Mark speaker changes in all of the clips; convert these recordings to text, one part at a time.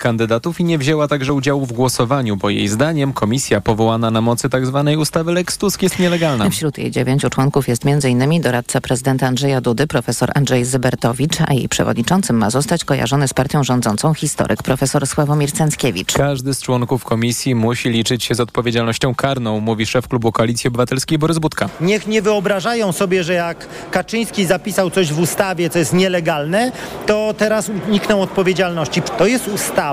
Speaker 1: kandydatów i nie wzięła także udziału w głosowaniu, bo jej zdaniem komisja powołana na mocy tzw. Tak ustawy Lex Tusk jest nielegalna.
Speaker 2: Wśród jej dziewięciu członków jest m.in. doradca prezydenta Andrzeja Dudy, profesor Andrzej Zybertowicz, a jej przewodniczącym ma zostać kojarzony z partią rządzącą historyk profesor Sławomir Cęckiewicz.
Speaker 1: Każdy z członków komisji musi liczyć się z odpowiedzialnością karną, mówi szef klubu Koalicji Obywatelskiej Borys Budka.
Speaker 3: Niech nie wyobrażają sobie, że jak Kaczyński zapisał coś w ustawie, co jest nielegalne, to teraz unikną odpowiedzialności. To jest ustawa,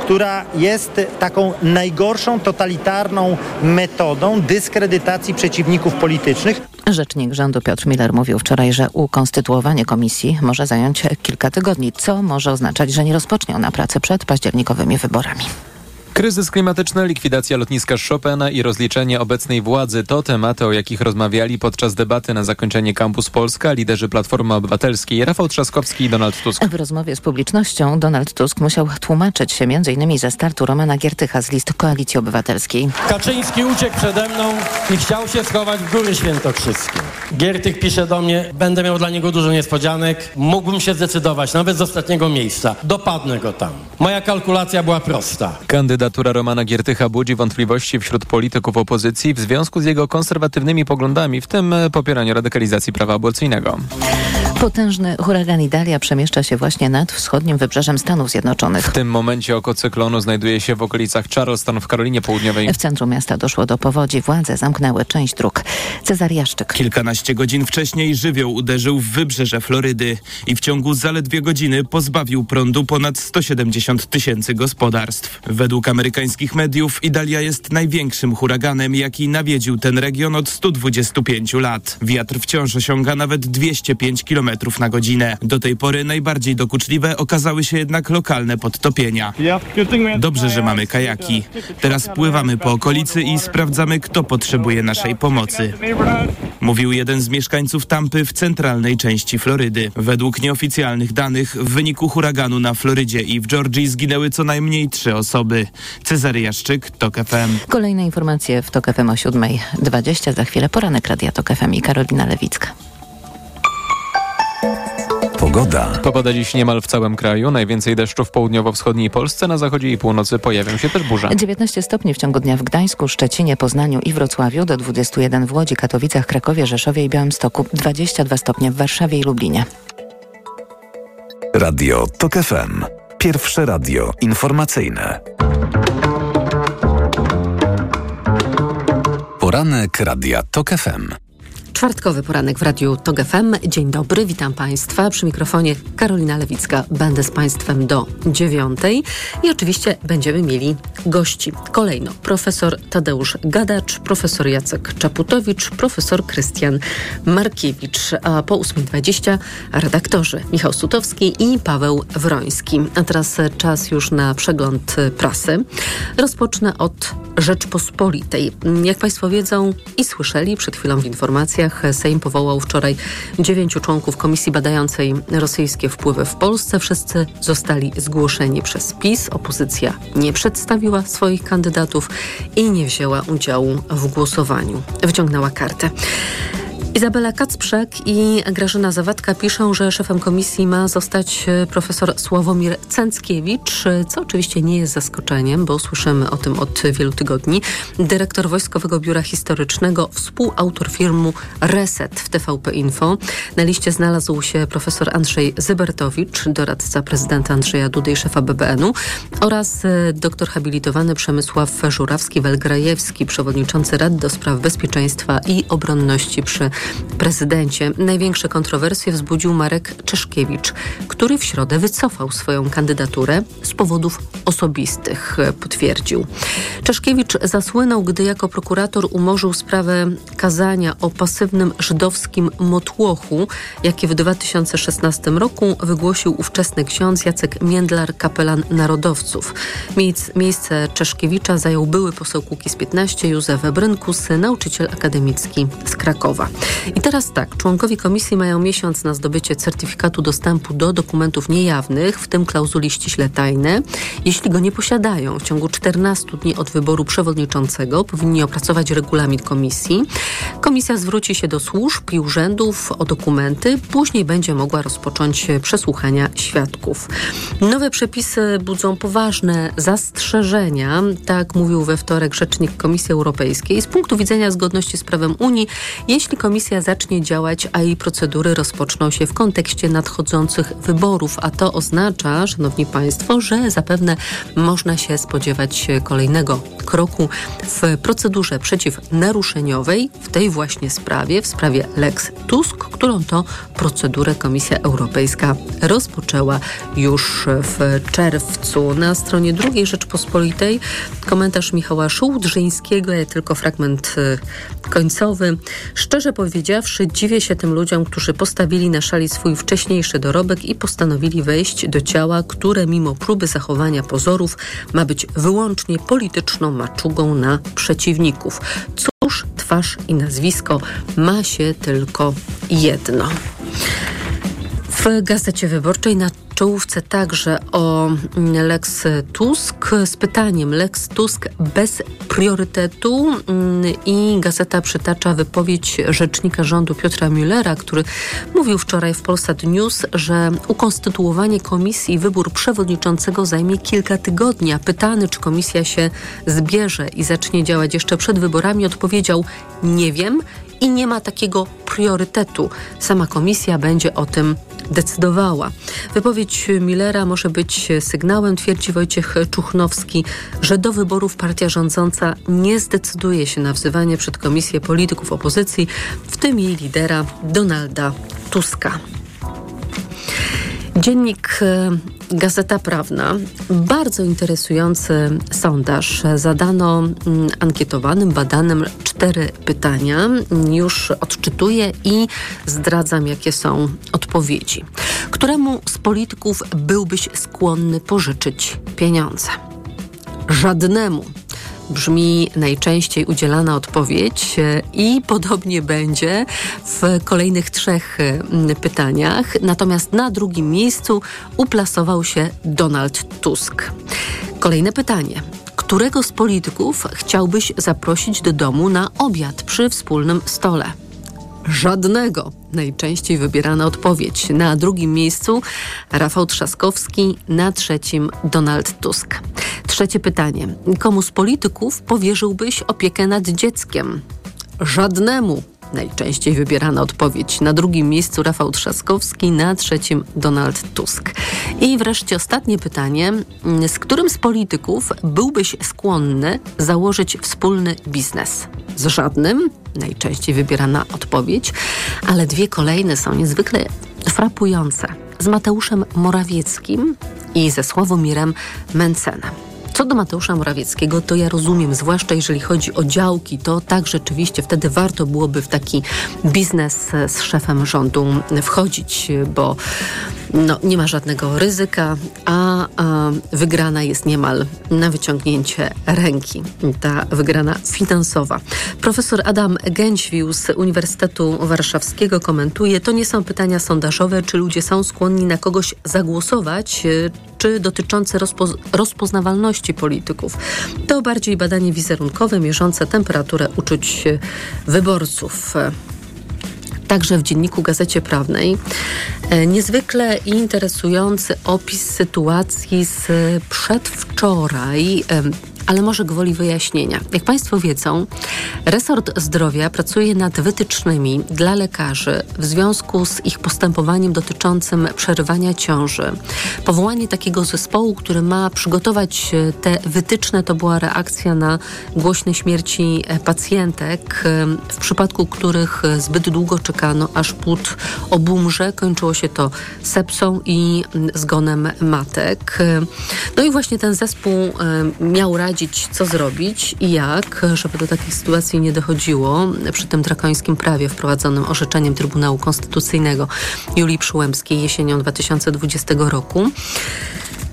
Speaker 3: która jest taką najgorszą, totalitarną metodą dyskredytacji przeciwników politycznych.
Speaker 2: Rzecznik rządu Piotr Miller mówił wczoraj, że ukonstytuowanie komisji może zająć kilka tygodni, co może oznaczać, że nie rozpocznie ona pracy przed październikowymi wyborami.
Speaker 1: Kryzys klimatyczny, likwidacja lotniska Chopina i rozliczenie obecnej władzy to tematy, o jakich rozmawiali podczas debaty na zakończenie Campus Polska liderzy Platformy Obywatelskiej Rafał Trzaskowski i Donald Tusk.
Speaker 2: W rozmowie z publicznością Donald Tusk musiał tłumaczyć się m.in. ze startu Romana Giertycha z list Koalicji Obywatelskiej.
Speaker 4: Kaczyński uciekł przede mną i chciał się schować w Góry Świętokrzyskie. Giertych pisze do mnie, będę miał dla niego dużo niespodzianek, mógłbym się zdecydować nawet z ostatniego miejsca. Dopadnę go tam. Moja kalkulacja była prosta.
Speaker 1: Kandydat Kandydatura Romana Giertycha budzi wątpliwości wśród polityków opozycji w związku z jego konserwatywnymi poglądami, w tym popieraniu radykalizacji prawa aborcyjnego.
Speaker 2: Potężny huragan Idalia przemieszcza się właśnie nad wschodnim wybrzeżem Stanów Zjednoczonych.
Speaker 1: W tym momencie oko cyklonu znajduje się w okolicach Charleston w Karolinie Południowej.
Speaker 2: W centrum miasta doszło do powodzi. Władze zamknęły część dróg. Cezar Jaszczyk.
Speaker 5: Kilkanaście godzin wcześniej żywioł uderzył w wybrzeże Florydy i w ciągu zaledwie godziny pozbawił prądu ponad 170 tysięcy gospodarstw. Według amerykańskich mediów Idalia jest największym huraganem, jaki nawiedził ten region od 125 lat. Wiatr wciąż osiąga nawet 205 km na godzinę. Do tej pory najbardziej dokuczliwe okazały się jednak lokalne podtopienia. Dobrze, że mamy kajaki. Teraz pływamy po okolicy i sprawdzamy, kto potrzebuje naszej pomocy. Mówił jeden z mieszkańców Tampy w centralnej części Florydy. Według nieoficjalnych danych w wyniku huraganu na Florydzie i w Georgii zginęły co najmniej trzy osoby. Cezary Jaszczyk, TOK FM.
Speaker 2: Kolejne informacje w TOK FM o 7.20. Za chwilę poranek Radia TOK FM i Karolina Lewicka.
Speaker 1: Pogoda. Pogoda dziś niemal w całym kraju. Najwięcej deszczu w południowo-wschodniej Polsce. Na zachodzie i północy pojawią się też burze.
Speaker 2: 19 stopni w ciągu dnia w Gdańsku, Szczecinie, Poznaniu i Wrocławiu. Do 21 w Łodzi, Katowicach, Krakowie, Rzeszowie i Białymstoku. 22 stopnie w Warszawie i Lublinie.
Speaker 6: Radio TOK FM. Pierwsze radio informacyjne. Poranek Radia TOK FM.
Speaker 7: Czwartkowy poranek w Radiu TOG FM. Dzień dobry, witam Państwa. Przy mikrofonie Karolina Lewicka. Będę z Państwem do dziewiątej i oczywiście będziemy mieli gości. Kolejno profesor Tadeusz Gadacz, profesor Jacek Czaputowicz, profesor Krystian Markiewicz. A po 8.20 redaktorzy Michał Sutowski i Paweł Wroński. A teraz czas już na przegląd prasy. Rozpocznę od Rzeczpospolitej. Jak Państwo wiedzą i słyszeli przed chwilą w informacjach, Sejm powołał wczoraj dziewięciu członków komisji badającej rosyjskie wpływy w Polsce. Wszyscy zostali zgłoszeni przez PiS. Opozycja nie przedstawiła swoich kandydatów i nie wzięła udziału w głosowaniu. Wyciągnęła kartę. Izabela Kacprzak i Grażyna Zawadka piszą, że szefem komisji ma zostać e, profesor Sławomir Cęckiewicz, co oczywiście nie jest zaskoczeniem, bo słyszymy o tym od wielu tygodni. Dyrektor Wojskowego Biura Historycznego, współautor filmu Reset w TVP Info. Na liście znalazł się profesor Andrzej Zybertowicz, doradca prezydenta Andrzeja Dudy i szefa BBN-u oraz e, doktor habilitowany Przemysław Żurawski-Welgrajewski, przewodniczący Rady do Spraw Bezpieczeństwa i Obronności przy prezydencie. Największe kontrowersje wzbudził Marek Czeszkiewicz, który w środę wycofał swoją kandydaturę z powodów osobistych, potwierdził. Czeszkiewicz zasłynął, gdy jako prokurator umorzył sprawę kazania o pasywnym żydowskim motłochu, jakie w 2016 roku wygłosił ówczesny ksiądz Jacek Międlar, kapelan narodowców. Miejsce Czeszkiewicza zajął były poseł Kukiz 15 Józef Brynkus, nauczyciel akademicki z Krakowa. I teraz tak, członkowie komisji mają miesiąc na zdobycie certyfikatu dostępu do dokumentów niejawnych, w tym klauzuli ściśle tajne. Jeśli go nie posiadają, w ciągu 14 dni od wyboru przewodniczącego powinni opracować regulamin komisji. Komisja zwróci się do służb i urzędów o dokumenty, później będzie mogła rozpocząć przesłuchania świadków. Nowe przepisy budzą poważne zastrzeżenia, tak mówił we wtorek rzecznik Komisji Europejskiej. Z punktu widzenia zgodności z prawem Unii, jeśli komisja zacznie działać, a jej procedury rozpoczną się w kontekście nadchodzących wyborów, a to oznacza, szanowni państwo, że zapewne można się spodziewać kolejnego kroku w procedurze przeciwnaruszeniowej w tej właśnie sprawie, w sprawie Lex Tusk, którą to procedurę Komisja Europejska rozpoczęła już w czerwcu. Na stronie drugiej Rzeczpospolitej komentarz Michała Szułdrzyńskiego, tylko fragment y, końcowy. Szczerze powiedziawszy, dziwię się tym ludziom, którzy postawili na szali swój wcześniejszy dorobek i postanowili wejść do ciała, które mimo próby zachowania pozorów ma być wyłącznie polityczną maczugą na przeciwników. Cóż, twarz i nazwisko ma się tylko jedno. W Gazecie Wyborczej na czołówce także o mm, Lex Tusk z pytaniem Lex Tusk bez priorytetu mm, i gazeta przytacza wypowiedź rzecznika rządu Piotra Müllera, który mówił wczoraj w Polsat News, że ukonstytuowanie komisji i wybór przewodniczącego zajmie kilka tygodni. A pytany, czy komisja się zbierze i zacznie działać jeszcze przed wyborami, odpowiedział: Nie wiem i nie ma takiego priorytetu. Sama komisja będzie o tym decydowała. Wypowiedź Millera może być sygnałem, twierdzi Wojciech Czuchnowski, że do wyborów partia rządząca nie zdecyduje się na wzywanie przed komisję polityków opozycji, w tym jej lidera Donalda Tuska. Dziennik e, Gazeta Prawna. Bardzo interesujący sondaż. Zadano mm, ankietowanym, badanym cztery pytania. Już odczytuję i zdradzam, jakie są odpowiedzi. Któremu z polityków byłbyś skłonny pożyczyć pieniądze? Żadnemu brzmi najczęściej udzielana odpowiedź e, i podobnie będzie w kolejnych trzech e, pytaniach. Natomiast na drugim miejscu uplasował się Donald Tusk. Kolejne pytanie. Którego z polityków chciałbyś zaprosić do domu na obiad przy wspólnym stole? Żadnego. Najczęściej wybierana odpowiedź. Na drugim miejscu Rafał Trzaskowski, na trzecim Donald Tusk. Trzecie pytanie. Komu z polityków powierzyłbyś opiekę nad dzieckiem? Żadnemu. Najczęściej wybierana odpowiedź. Na drugim miejscu Rafał Trzaskowski, na trzecim Donald Tusk. I wreszcie ostatnie pytanie. Z którym z polityków byłbyś skłonny założyć wspólny biznes? Z żadnym? Najczęściej wybierana odpowiedź, ale dwie kolejne są niezwykle frapujące. Z Mateuszem Morawieckim i ze Sławomirem Mencenem. Co do Mateusza Morawieckiego, to ja rozumiem, zwłaszcza jeżeli chodzi o działki, to tak rzeczywiście wtedy warto byłoby w taki biznes z szefem rządu wchodzić, bo no, nie ma żadnego ryzyka, a, a wygrana jest niemal na wyciągnięcie ręki, ta wygrana finansowa. Profesor Adam Gęćwił z Uniwersytetu Warszawskiego komentuje, to nie są pytania sondażowe, czy ludzie są skłonni na kogoś zagłosować, czy dotyczące rozpoz rozpoznawalności polityków. To bardziej badanie wizerunkowe mierzące temperaturę uczuć wyborców także w dzienniku Gazecie Prawnej. E, niezwykle interesujący opis sytuacji z przedwczoraj ale może gwoli wyjaśnienia. Jak Państwo wiedzą, resort zdrowia pracuje nad wytycznymi dla lekarzy w związku z ich postępowaniem dotyczącym przerywania ciąży. Powołanie takiego zespołu, który ma przygotować e, te wytyczne, to była reakcja na głośne śmierci e, pacjentek, e, w przypadku których zbyt długo czekano, aż płód obumrze. Kończyło się to sepsą i zgonem matek. No i właśnie ten zespół miał radzić, co zrobić i jak, żeby do takich sytuacji nie dochodziło przy tym drakońskim prawie wprowadzonym orzeczeniem Trybunału Konstytucyjnego Julii Przyłębskiej jesienią 2020 roku.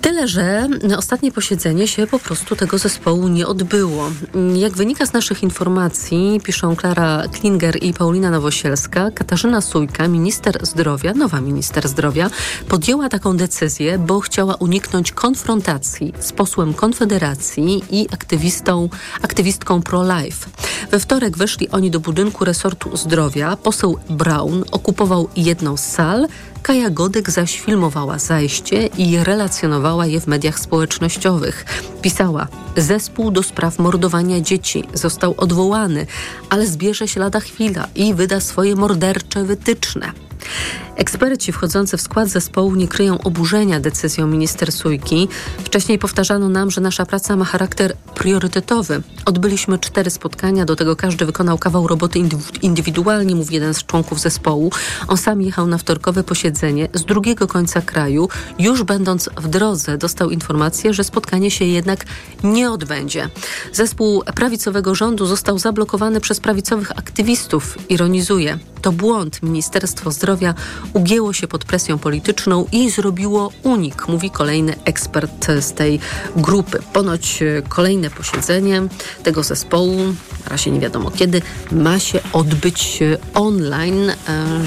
Speaker 7: Tyle, że ostatnie posiedzenie się po prostu tego zespołu nie odbyło. Jak wynika z naszych informacji, piszą Klara Klinger i Paulina Nowosielska, Katarzyna Sujka, minister zdrowia, nowa minister zdrowia, podjęła taką decyzję, bo chciała uniknąć konfrontacji z posłem Konfederacji i aktywistą, aktywistką pro-life. We wtorek weszli oni do budynku resortu zdrowia. Poseł Brown okupował jedną z sal, Kaja Godek zaś filmowała zajście i relacjonowała je w mediach społecznościowych. Pisała: Zespół do spraw mordowania dzieci został odwołany, ale zbierze się lada chwila i wyda swoje mordercze wytyczne. Eksperci wchodzący w skład zespołu nie kryją oburzenia decyzją minister Sujki. Wcześniej powtarzano nam, że nasza praca ma charakter priorytetowy. Odbyliśmy cztery spotkania, do tego każdy wykonał kawał roboty indywidualnie, mówi jeden z członków zespołu. On sam jechał na wtorkowe posiedzenie z drugiego końca kraju. Już będąc w drodze dostał informację, że spotkanie się jednak nie odbędzie. Zespół prawicowego rządu został zablokowany przez prawicowych aktywistów. Ironizuje. To błąd. Ministerstwo Zdrowia ugięło się pod presją polityczną i zrobiło unik, mówi kolejny ekspert z tej grupy. Ponoć e, kolejne posiedzenie tego zespołu, na razie nie wiadomo kiedy, ma się odbyć e, online, e,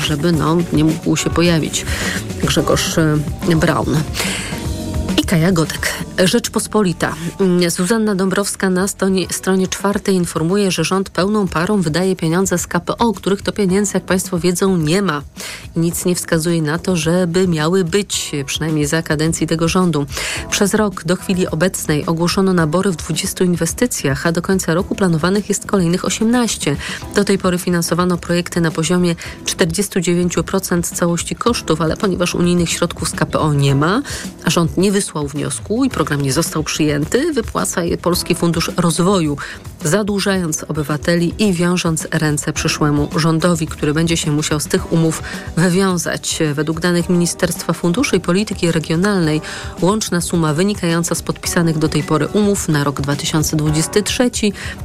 Speaker 7: żeby no, nie mógł się pojawić Grzegorz Braun. Kaja Godek. Rzeczpospolita. Zuzanna Dąbrowska na stronie, stronie czwartej informuje, że rząd pełną parą wydaje pieniądze z KPO, których to pieniędzy, jak Państwo wiedzą, nie ma. I nic nie wskazuje na to, żeby miały być, przynajmniej za kadencji tego rządu. Przez rok do chwili obecnej ogłoszono nabory w 20 inwestycjach, a do końca roku planowanych jest kolejnych 18. Do tej pory finansowano projekty na poziomie 49% całości kosztów, ale ponieważ unijnych środków z KPO nie ma, a rząd nie wysłał wysłał wniosku i program nie został przyjęty, wypłaca je Polski Fundusz Rozwoju, zadłużając obywateli i wiążąc ręce przyszłemu rządowi, który będzie się musiał z tych umów wywiązać. Według danych Ministerstwa Funduszy i Polityki Regionalnej łączna suma wynikająca z podpisanych do tej pory umów na rok 2023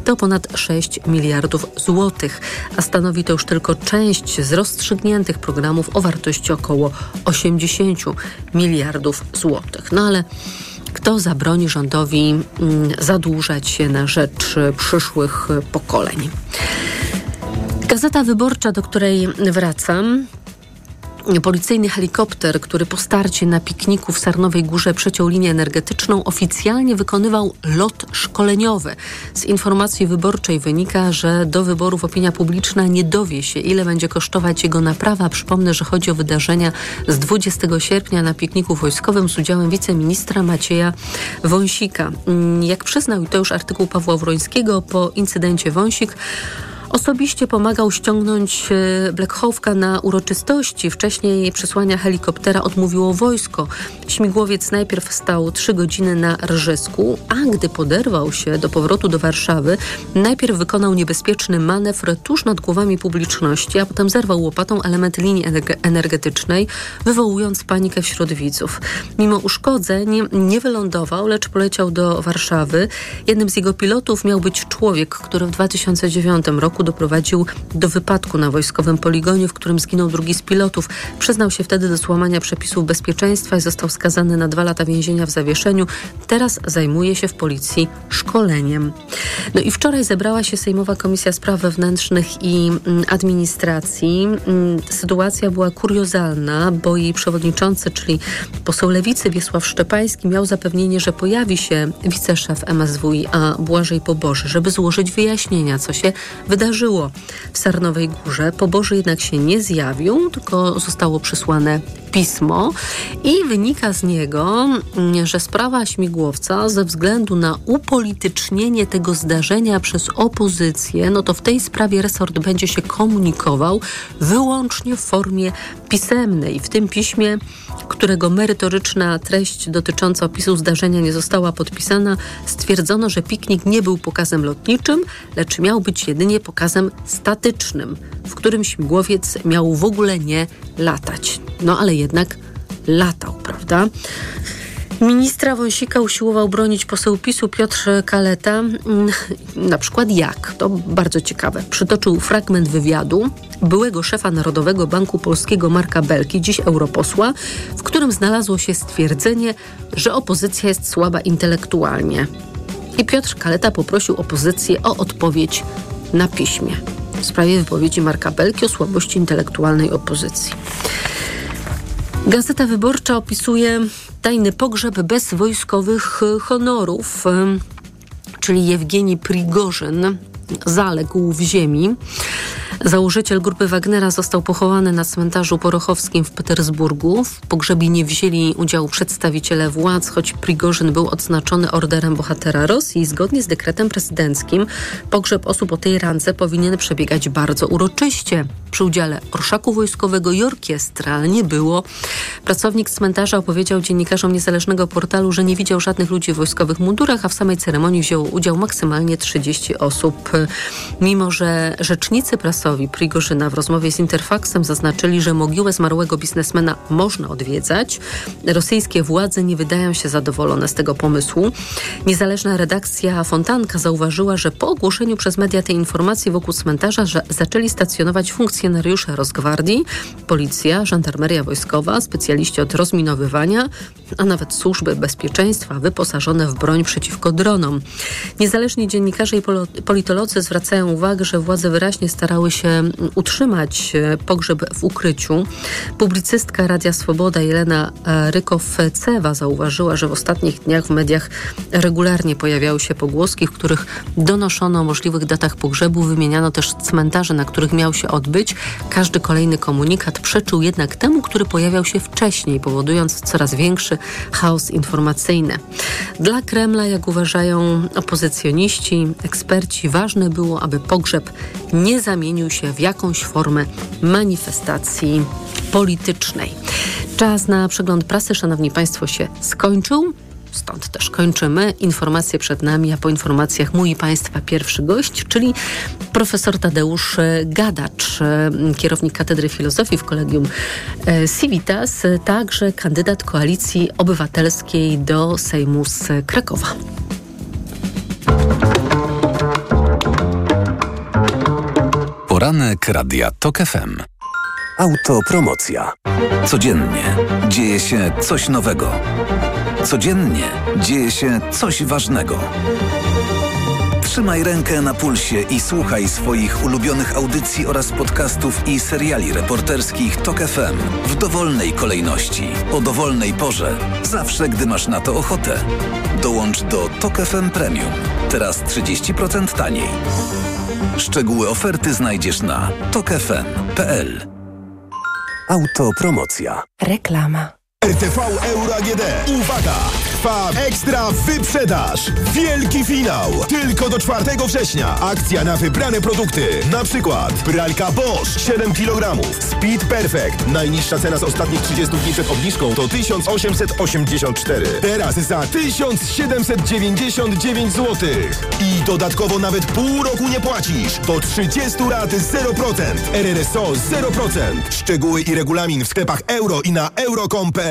Speaker 7: to ponad 6 miliardów złotych, a stanowi to już tylko część z rozstrzygniętych programów o wartości około 80 miliardów złotych. No ale kto zabroni rządowi mm, zadłużać się na rzecz przyszłych pokoleń. Gazeta Wyborcza, do której wracam, Policyjny helikopter, który po starcie na pikniku w Sarnowej Górze przeciął linię energetyczną, oficjalnie wykonywał lot szkoleniowy. Z informacji wyborczej wynika, że do wyborów opinia publiczna nie dowie się, ile będzie kosztować jego naprawa. Przypomnę, że chodzi o wydarzenia z 20 sierpnia na pikniku wojskowym z udziałem wiceministra Macieja Wąsika. Jak przyznał, i to już artykuł Pawła Wrońskiego, po incydencie Wąsik Osobiście pomagał ściągnąć e, Black Hawka na uroczystości. Wcześniej przesłania helikoptera odmówiło wojsko. Śmigłowiec najpierw stał trzy godziny na rżysku, a gdy poderwał się do powrotu do Warszawy, najpierw wykonał niebezpieczny manewr tuż nad głowami publiczności, a potem zerwał łopatą element linii energetycznej, wywołując panikę wśród widzów. Mimo uszkodzeń nie wylądował, lecz poleciał do Warszawy. Jednym z jego pilotów miał być człowiek, który w 2009 roku roku doprowadził do wypadku na wojskowym poligonie, w którym zginął drugi z pilotów. Przyznał się wtedy do złamania przepisów bezpieczeństwa i został skazany na dwa lata więzienia w zawieszeniu. Teraz zajmuje się w policji szkoleniem. No i wczoraj zebrała się Sejmowa Komisja Spraw Wewnętrznych i mm, Administracji. Mm, sytuacja była kuriozalna, bo jej przewodniczący, czyli poseł Lewicy Wiesław Szczepański miał zapewnienie, że pojawi się wiceszef MSWi, a Błażej Poboży, żeby złożyć wyjaśnienia, co się wydarzyło wydarzyło w Sarnowej Górze. Poboży jednak się nie zjawił, tylko zostało przysłane pismo i wynika z niego, że sprawa śmigłowca ze względu na upolitycznienie tego zdarzenia przez opozycję, no to w tej sprawie resort będzie się komunikował wyłącznie w formie pisemnej. W tym piśmie, którego merytoryczna treść dotycząca opisu zdarzenia nie została podpisana, stwierdzono, że piknik nie był pokazem lotniczym, lecz miał być jedynie pokazem statycznym, w którym śmigłowiec miał w ogóle nie latać. No ale jednak latał, prawda? Ministra Wąsika usiłował bronić poseł PiSu Piotr Kaleta. Mm, na przykład jak? To bardzo ciekawe. Przytoczył fragment wywiadu byłego szefa Narodowego Banku Polskiego Marka Belki, dziś europosła, w którym znalazło się stwierdzenie, że opozycja jest słaba intelektualnie. I Piotr Kaleta poprosił opozycję o odpowiedź na piśmie w sprawie wypowiedzi Marka Belki o słabości intelektualnej opozycji. Gazeta Wyborcza opisuje tajny pogrzeb bez wojskowych honorów, czyli Jewgeni Prigorzyn zaległ w ziemi. Założyciel grupy Wagnera został pochowany na cmentarzu porochowskim w Petersburgu. W pogrzebie nie wzięli udziału przedstawiciele władz, choć Prigorzyn był odznaczony orderem bohatera Rosji. Zgodnie z dekretem prezydenckim pogrzeb osób o tej rance powinien przebiegać bardzo uroczyście. Przy udziale orszaku wojskowego i orkiestra nie było. Pracownik cmentarza opowiedział dziennikarzom niezależnego portalu, że nie widział żadnych ludzi w wojskowych mundurach, a w samej ceremonii wzięło udział maksymalnie 30 osób. Mimo, że rzecznicy prasowi Prigorzyna w rozmowie z Interfaxem zaznaczyli, że mogiłę zmarłego biznesmena można odwiedzać, rosyjskie władze nie wydają się zadowolone z tego pomysłu. Niezależna redakcja Fontanka zauważyła, że po ogłoszeniu przez media tej informacji wokół cmentarza zaczęli stacjonować funkcjonariusze Rosgwardii, policja, żandarmeria wojskowa, specjaliści od rozminowywania, a nawet służby bezpieczeństwa wyposażone w broń przeciwko dronom. Niezależni dziennikarze i politolodzy zwracają uwagę, że władze wyraźnie starały się utrzymać e, pogrzeb w ukryciu. Publicystka Radia Swoboda Jelena e, Rykow-Cewa zauważyła, że w ostatnich dniach w mediach regularnie pojawiały się pogłoski, w których donoszono o możliwych datach pogrzebu, wymieniano też cmentarze, na których miał się odbyć. Każdy kolejny komunikat przeczył jednak temu, który pojawiał się wcześniej, powodując coraz większy chaos informacyjny. Dla Kremla, jak uważają opozycjoniści, eksperci, ważne było, aby pogrzeb nie zamienił się w jakąś formę manifestacji politycznej. Czas na przegląd prasy, szanowni państwo, się skończył. Stąd też kończymy. Informacje przed nami, a po informacjach mój Państwa pierwszy gość, czyli profesor Tadeusz Gadacz, kierownik Katedry Filozofii w Kolegium e, Civitas, także kandydat Koalicji Obywatelskiej do Sejmu z Krakowa.
Speaker 6: Poranek Radia TOK FM. Autopromocja. Codziennie dzieje się coś nowego. Codziennie dzieje się coś ważnego. Trzymaj rękę na pulsie i słuchaj swoich ulubionych audycji oraz podcastów i seriali reporterskich TOK FM w dowolnej kolejności, o dowolnej porze, zawsze gdy masz na to ochotę. Dołącz do TOK FM Premium. Teraz 30% taniej. Szczegóły oferty znajdziesz na tokefm.pl. Autopromocja.
Speaker 2: Reklama.
Speaker 8: RTV Euro AGD. Uwaga! Trwa ekstra wyprzedaż. Wielki finał. Tylko do 4 września. Akcja na wybrane produkty. Na przykład pralka Bosch 7 kg. Speed Perfect. Najniższa cena z ostatnich 30 dni przed obniżką to 1884. Teraz za 1799 zł. I dodatkowo nawet pół roku nie płacisz. Do 30 lat 0%. RRSO 0%. Szczegóły i regulamin w sklepach euro i na euro.com.pl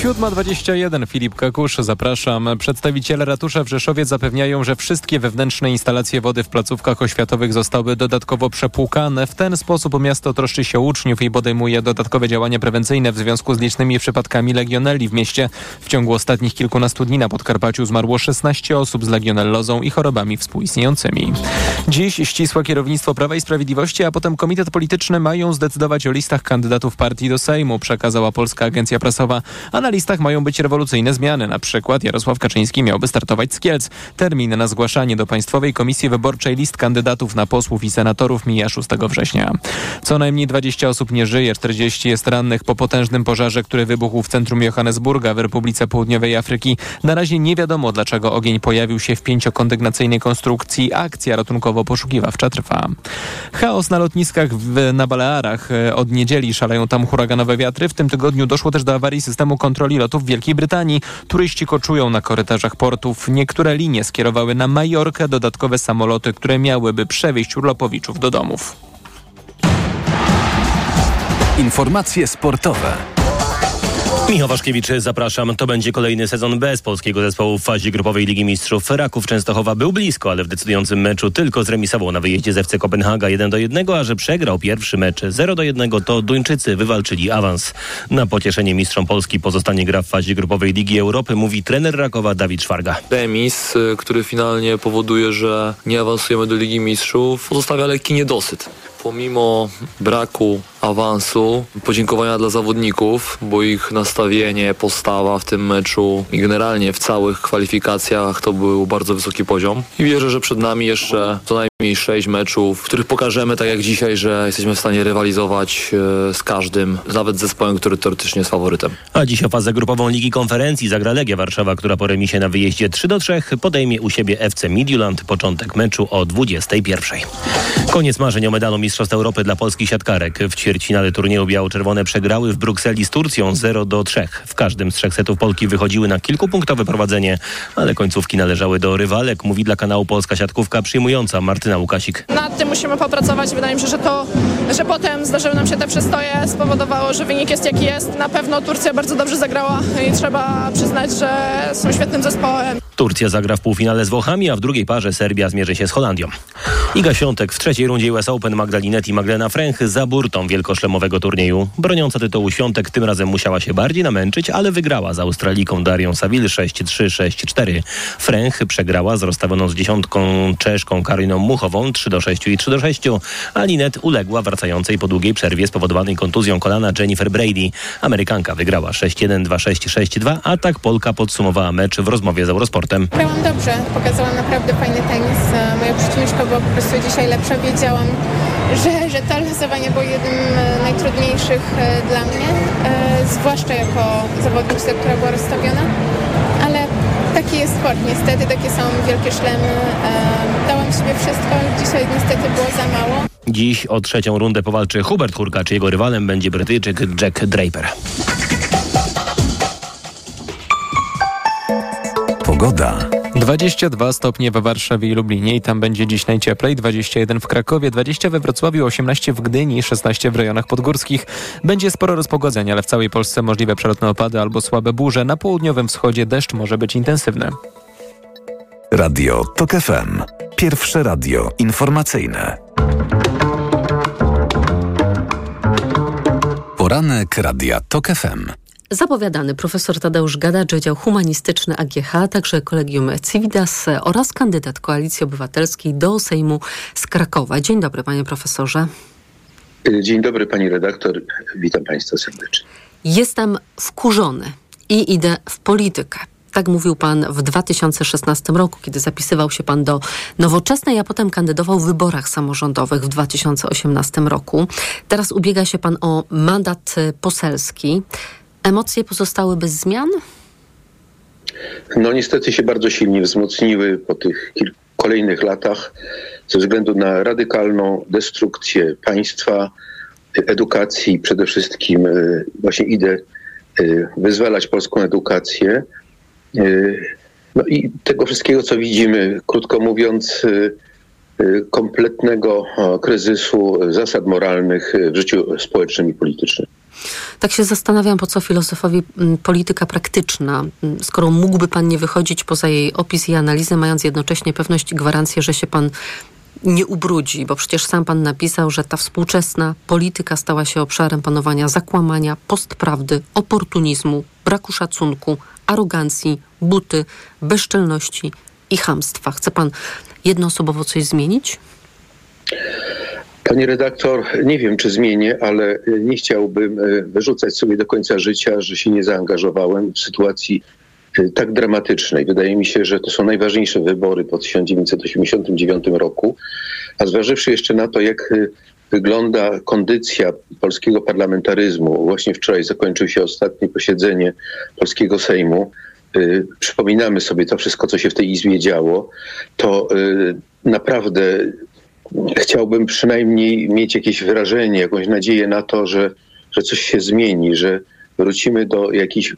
Speaker 1: 7.21 Filip Kakusz, zapraszam. Przedstawiciele ratusza w Rzeszowie zapewniają, że wszystkie wewnętrzne instalacje wody w placówkach oświatowych zostały dodatkowo przepłukane. W ten sposób miasto troszczy się uczniów i podejmuje dodatkowe działania prewencyjne w związku z licznymi przypadkami legionelli w mieście. W ciągu ostatnich kilkunastu dni na Podkarpaciu zmarło 16 osób z legionellozą i chorobami współistniejącymi. Dziś ścisłe kierownictwo Prawa i Sprawiedliwości, a potem Komitet Polityczny mają zdecydować o listach kandydatów partii do Sejmu, przekazała Polska Agencja Prasowa. A na listach mają być rewolucyjne zmiany. Na przykład Jarosław Kaczyński miałby startować z Kielc. Termin na zgłaszanie do Państwowej Komisji Wyborczej list kandydatów na posłów i senatorów mija 6 września. Co najmniej 20 osób nie żyje, 40 jest rannych po potężnym pożarze, który wybuchł w centrum Johannesburga w Republice Południowej Afryki. Na razie nie wiadomo, dlaczego ogień pojawił się w pięciokondygnacyjnej konstrukcji. Akcja ratunkowo-poszukiwawcza trwa. Chaos na lotniskach w, na Balearach. Od niedzieli szaleją tam huraganowe wiatry. W tym tygodniu doszło też do awarii systemu kontroli kontroli lotów w Wielkiej Brytanii. Turyści koczują na korytarzach portów. Niektóre linie skierowały na Majorkę dodatkowe samoloty, które miałyby przewieźć urlopowiczów do domów.
Speaker 6: Informacje sportowe.
Speaker 9: Michał Waszkiewicz, zapraszam. To będzie kolejny sezon bez polskiego zespołu w fazie grupowej Ligi Mistrzów. Raków Częstochowa był blisko, ale w decydującym meczu tylko zremisował na wyjeździe z FC Kopenhaga 1 do 1, a że przegrał pierwszy mecz 0 do 1, to Duńczycy wywalczyli awans. Na pocieszenie mistrzom Polski pozostanie gra w fazie grupowej Ligi Europy, mówi trener Rakowa Dawid Szwarga.
Speaker 10: Remis, y, który finalnie powoduje, że nie awansujemy do Ligi Mistrzów, pozostawia lekki niedosyt. Pomimo braku awansu, podziękowania dla zawodników, bo ich nastawienie, postawa w tym meczu i generalnie w całych kwalifikacjach to był bardzo wysoki poziom. I wierzę, że przed nami jeszcze co najmniej sześć meczów, w których pokażemy, tak jak dzisiaj, że jesteśmy w stanie rywalizować e, z każdym, nawet z zespołem, który teoretycznie jest faworytem.
Speaker 9: A dziś o fazę grupową Ligi Konferencji zagra Legia Warszawa, która po remisie na wyjeździe 3 do 3 podejmie u siebie FC Midland. Początek meczu o 21. Koniec marzeń o medalu Mistrzostw Europy dla polskich siatkarek. W ćwierćfinale turnieju biało-czerwone przegrały w Brukseli z Turcją 0 do 3. W każdym z trzech setów Polki wychodziły na kilkupunktowe prowadzenie, ale końcówki należały do rywalek, mówi dla kanału Polska Siatkówka przyjmująca Martyna Łukasik.
Speaker 11: Nad tym musimy popracować. Wydaje mi się, że to, że potem zdarzyły nam się te przystoje, spowodowało, że wynik jest jaki jest. Na pewno Turcja bardzo dobrze zagrała i trzeba przyznać, że są świetnym zespołem.
Speaker 9: Turcja zagra w półfinale z Włochami, a w drugiej parze Serbia zmierzy się z Holandią. Iga Świątek w trzeciej rundzie US Open i Magdalena Fręch za burtą wielkoszlemowego turnieju. Broniąca tytułu Świątek tym razem musiała się bardziej namęczyć, ale wygrała z Australiką Darią Saville 6-3, 6-4. Fręch przegrała z rozstawioną z dziesiątką Czeszką Karoliną Muchową 3-6 i 3-6, a Linet uległa wracającej po długiej przerwie spowodowanej kontuzją kolana Jennifer Brady. Amerykanka wygrała 6-1, 2-6, 6-2, a tak Polka podsumowała mecz w rozmowie z Eurosportem.
Speaker 12: Grałam dobrze, pokazałam naprawdę fajny tenis. E, Moja przeciwniczka była po prostu dzisiaj lepsza. Wiedziałam, że, że to losowanie było jednym e, najtrudniejszych e, dla mnie, zwłaszcza jako zawodniczce, która była rozstawiona. Ale taki jest sport, niestety, takie są wielkie szlemy. Dałam sobie wszystko, dzisiaj niestety było za mało.
Speaker 9: Dziś o trzecią rundę powalczy Hubert Hurkacz. Jego rywalem będzie Brytyjczyk Jack Draper.
Speaker 6: Pogoda.
Speaker 1: 22 stopnie w Warszawie i Lublinie i tam będzie dziś najcieplej, 21 w Krakowie, 20 we Wrocławiu, 18 w Gdyni, 16 w rejonach podgórskich. Będzie sporo rozpogodzeń, ale w całej Polsce możliwe przelotne opady albo słabe burze. Na południowym wschodzie deszcz może być intensywny.
Speaker 6: Radio TOK FM. Pierwsze radio informacyjne. Poranek Radia TOK FM.
Speaker 7: Zapowiadany profesor Tadeusz Gadacz, Wydział Humanistyczny AGH, także Kolegium Civitas oraz kandydat Koalicji Obywatelskiej do Sejmu z Krakowa. Dzień dobry, panie profesorze.
Speaker 13: Dzień dobry pani redaktor, witam państwa serdecznie.
Speaker 7: Jestem wkurzony i idę w politykę. Tak mówił pan w 2016 roku, kiedy zapisywał się pan do Nowoczesnej, a potem kandydował w wyborach samorządowych w 2018 roku. Teraz ubiega się pan o mandat y, poselski. Emocje pozostały bez zmian?
Speaker 13: No niestety się bardzo silnie wzmocniły po tych kilku kolejnych latach ze względu na radykalną destrukcję państwa, edukacji. Przede wszystkim e, właśnie idę e, wyzwalać polską edukację. E, No i tego wszystkiego, co widzimy, krótko mówiąc, kompletnego kryzysu zasad moralnych w życiu społecznym i politycznym.
Speaker 7: Tak się zastanawiam, po co filozofowi mm, polityka praktyczna, mm, skoro mógłby pan nie wychodzić poza jej opis i analizę, mając jednocześnie pewność i gwarancję, że się pan nie ubrudzi, bo przecież sam pan napisał, że ta współczesna polityka stała się obszarem panowania zakłamania, postprawdy, oportunizmu, braku szacunku, arogancji, buty, bezczelności i chamstwa. Chce pan jednoosobowo coś zmienić?
Speaker 13: Panie redaktor, nie wiem czy zmienię, ale nie chciałbym e, wyrzucać sobie do końca życia, że się nie zaangażowałem w sytuacji e, tak dramatycznej. Wydaje mi się, że to są najważniejsze wybory po 1989 roku, a zważywszy jeszcze na to, jak e, wygląda kondycja polskiego parlamentaryzmu, właśnie wczoraj zakończyło się ostatnie posiedzenie polskiego Sejmu, przypominamy sobie to wszystko, co się w tej Izbie działo, to naprawdę chciałbym przynajmniej mieć jakieś wyrażenie, jakąś nadzieję na to, że, że coś się zmieni, że wrócimy do jakiejś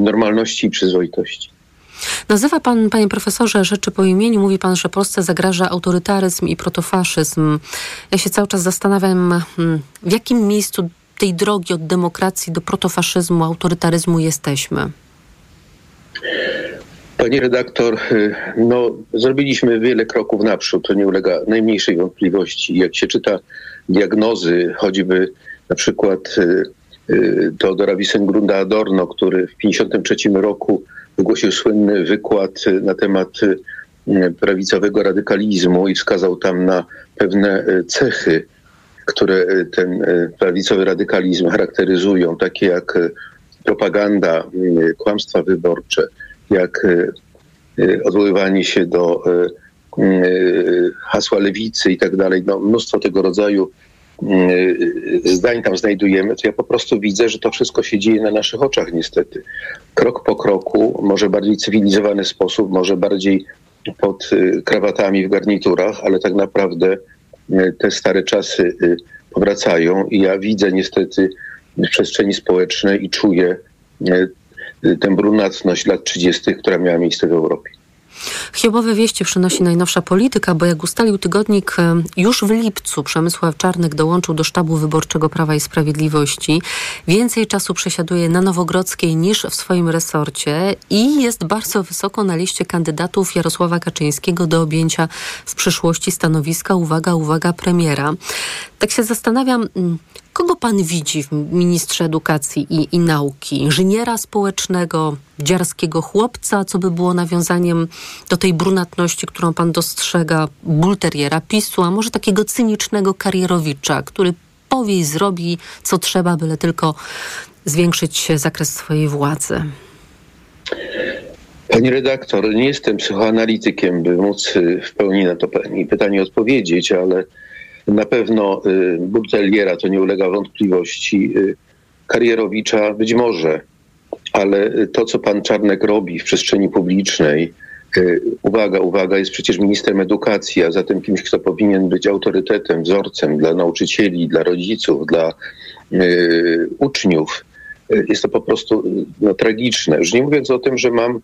Speaker 13: normalności i przyzwoitości.
Speaker 7: Nazywa pan, panie profesorze, rzeczy po imieniu. Mówi pan, że Polsce zagraża autorytaryzm i protofaszyzm. Ja się cały czas zastanawiam, hmm, w jakim miejscu tej drogi od demokracji do protofaszyzmu, autorytaryzmu jesteśmy.
Speaker 13: Pani redaktor, y, no, zrobiliśmy wiele kroków naprzód, to nie ulega najmniejszej wątpliwości. Jak się czyta diagnozy, choćby na przykład y, y, Teodora Wissengrunda Adorno, który w 1953 roku wygłosił słynny wykład na temat prawicowego radykalizmu i wskazał tam na pewne cechy, które ten prawicowy radykalizm charakteryzują, takie jak propaganda, kłamstwa wyborcze, jak odwoływanie się do hasła lewicy i tak dalej. No, mnóstwo tego rodzaju zdań tam znajdujemy, to ja po prostu widzę, że to wszystko się dzieje na naszych oczach niestety. Krok po kroku, może bardziej cywilizowany sposób, może bardziej pod krawatami w garniturach, ale tak naprawdę te stare czasy powracają i ja widzę niestety w przestrzeni społecznej i czuję tę brunatność lat 30., która miała miejsce w Europie.
Speaker 7: Hiobowe wieści przynosi najnowsza polityka, bo jak ustalił tygodnik, e, już w lipcu Przemysław Czarnek dołączył do sztabu wyborczego Prawa i Sprawiedliwości. Więcej czasu przesiaduje na Nowogrodzkiej niż w swoim resorcie i jest bardzo wysoko na liście kandydatów Jarosława Kaczyńskiego do objęcia w przyszłości stanowiska, uwaga, uwaga, premiera. Tak się zastanawiam, mm, Kogo pan widzi w ministrze edukacji i, i, nauki? Inżyniera społecznego, dziarskiego chłopca, co by było nawiązaniem do tej brunatności, którą pan dostrzega, bulteriera PiSu, a może takiego cynicznego karierowicza, który powie i zrobi, co trzeba, byle tylko zwiększyć zakres swojej władzy?
Speaker 13: Pani redaktor, nie jestem psychoanalitykiem, by móc w pełni na to pytanie odpowiedzieć, ale na pewno y, Buteliera to nie ulega wątpliwości. Y, Karierowicza być może, ale to, co pan Czarnek robi w przestrzeni publicznej, y, uwaga, uwaga, jest przecież ministrem edukacji, a zatem kimś, kto powinien być autorytetem, wzorcem dla nauczycieli, dla rodziców, dla y, uczniów. Jest to po prostu no, tragiczne. Już nie mówiąc o tym, że mam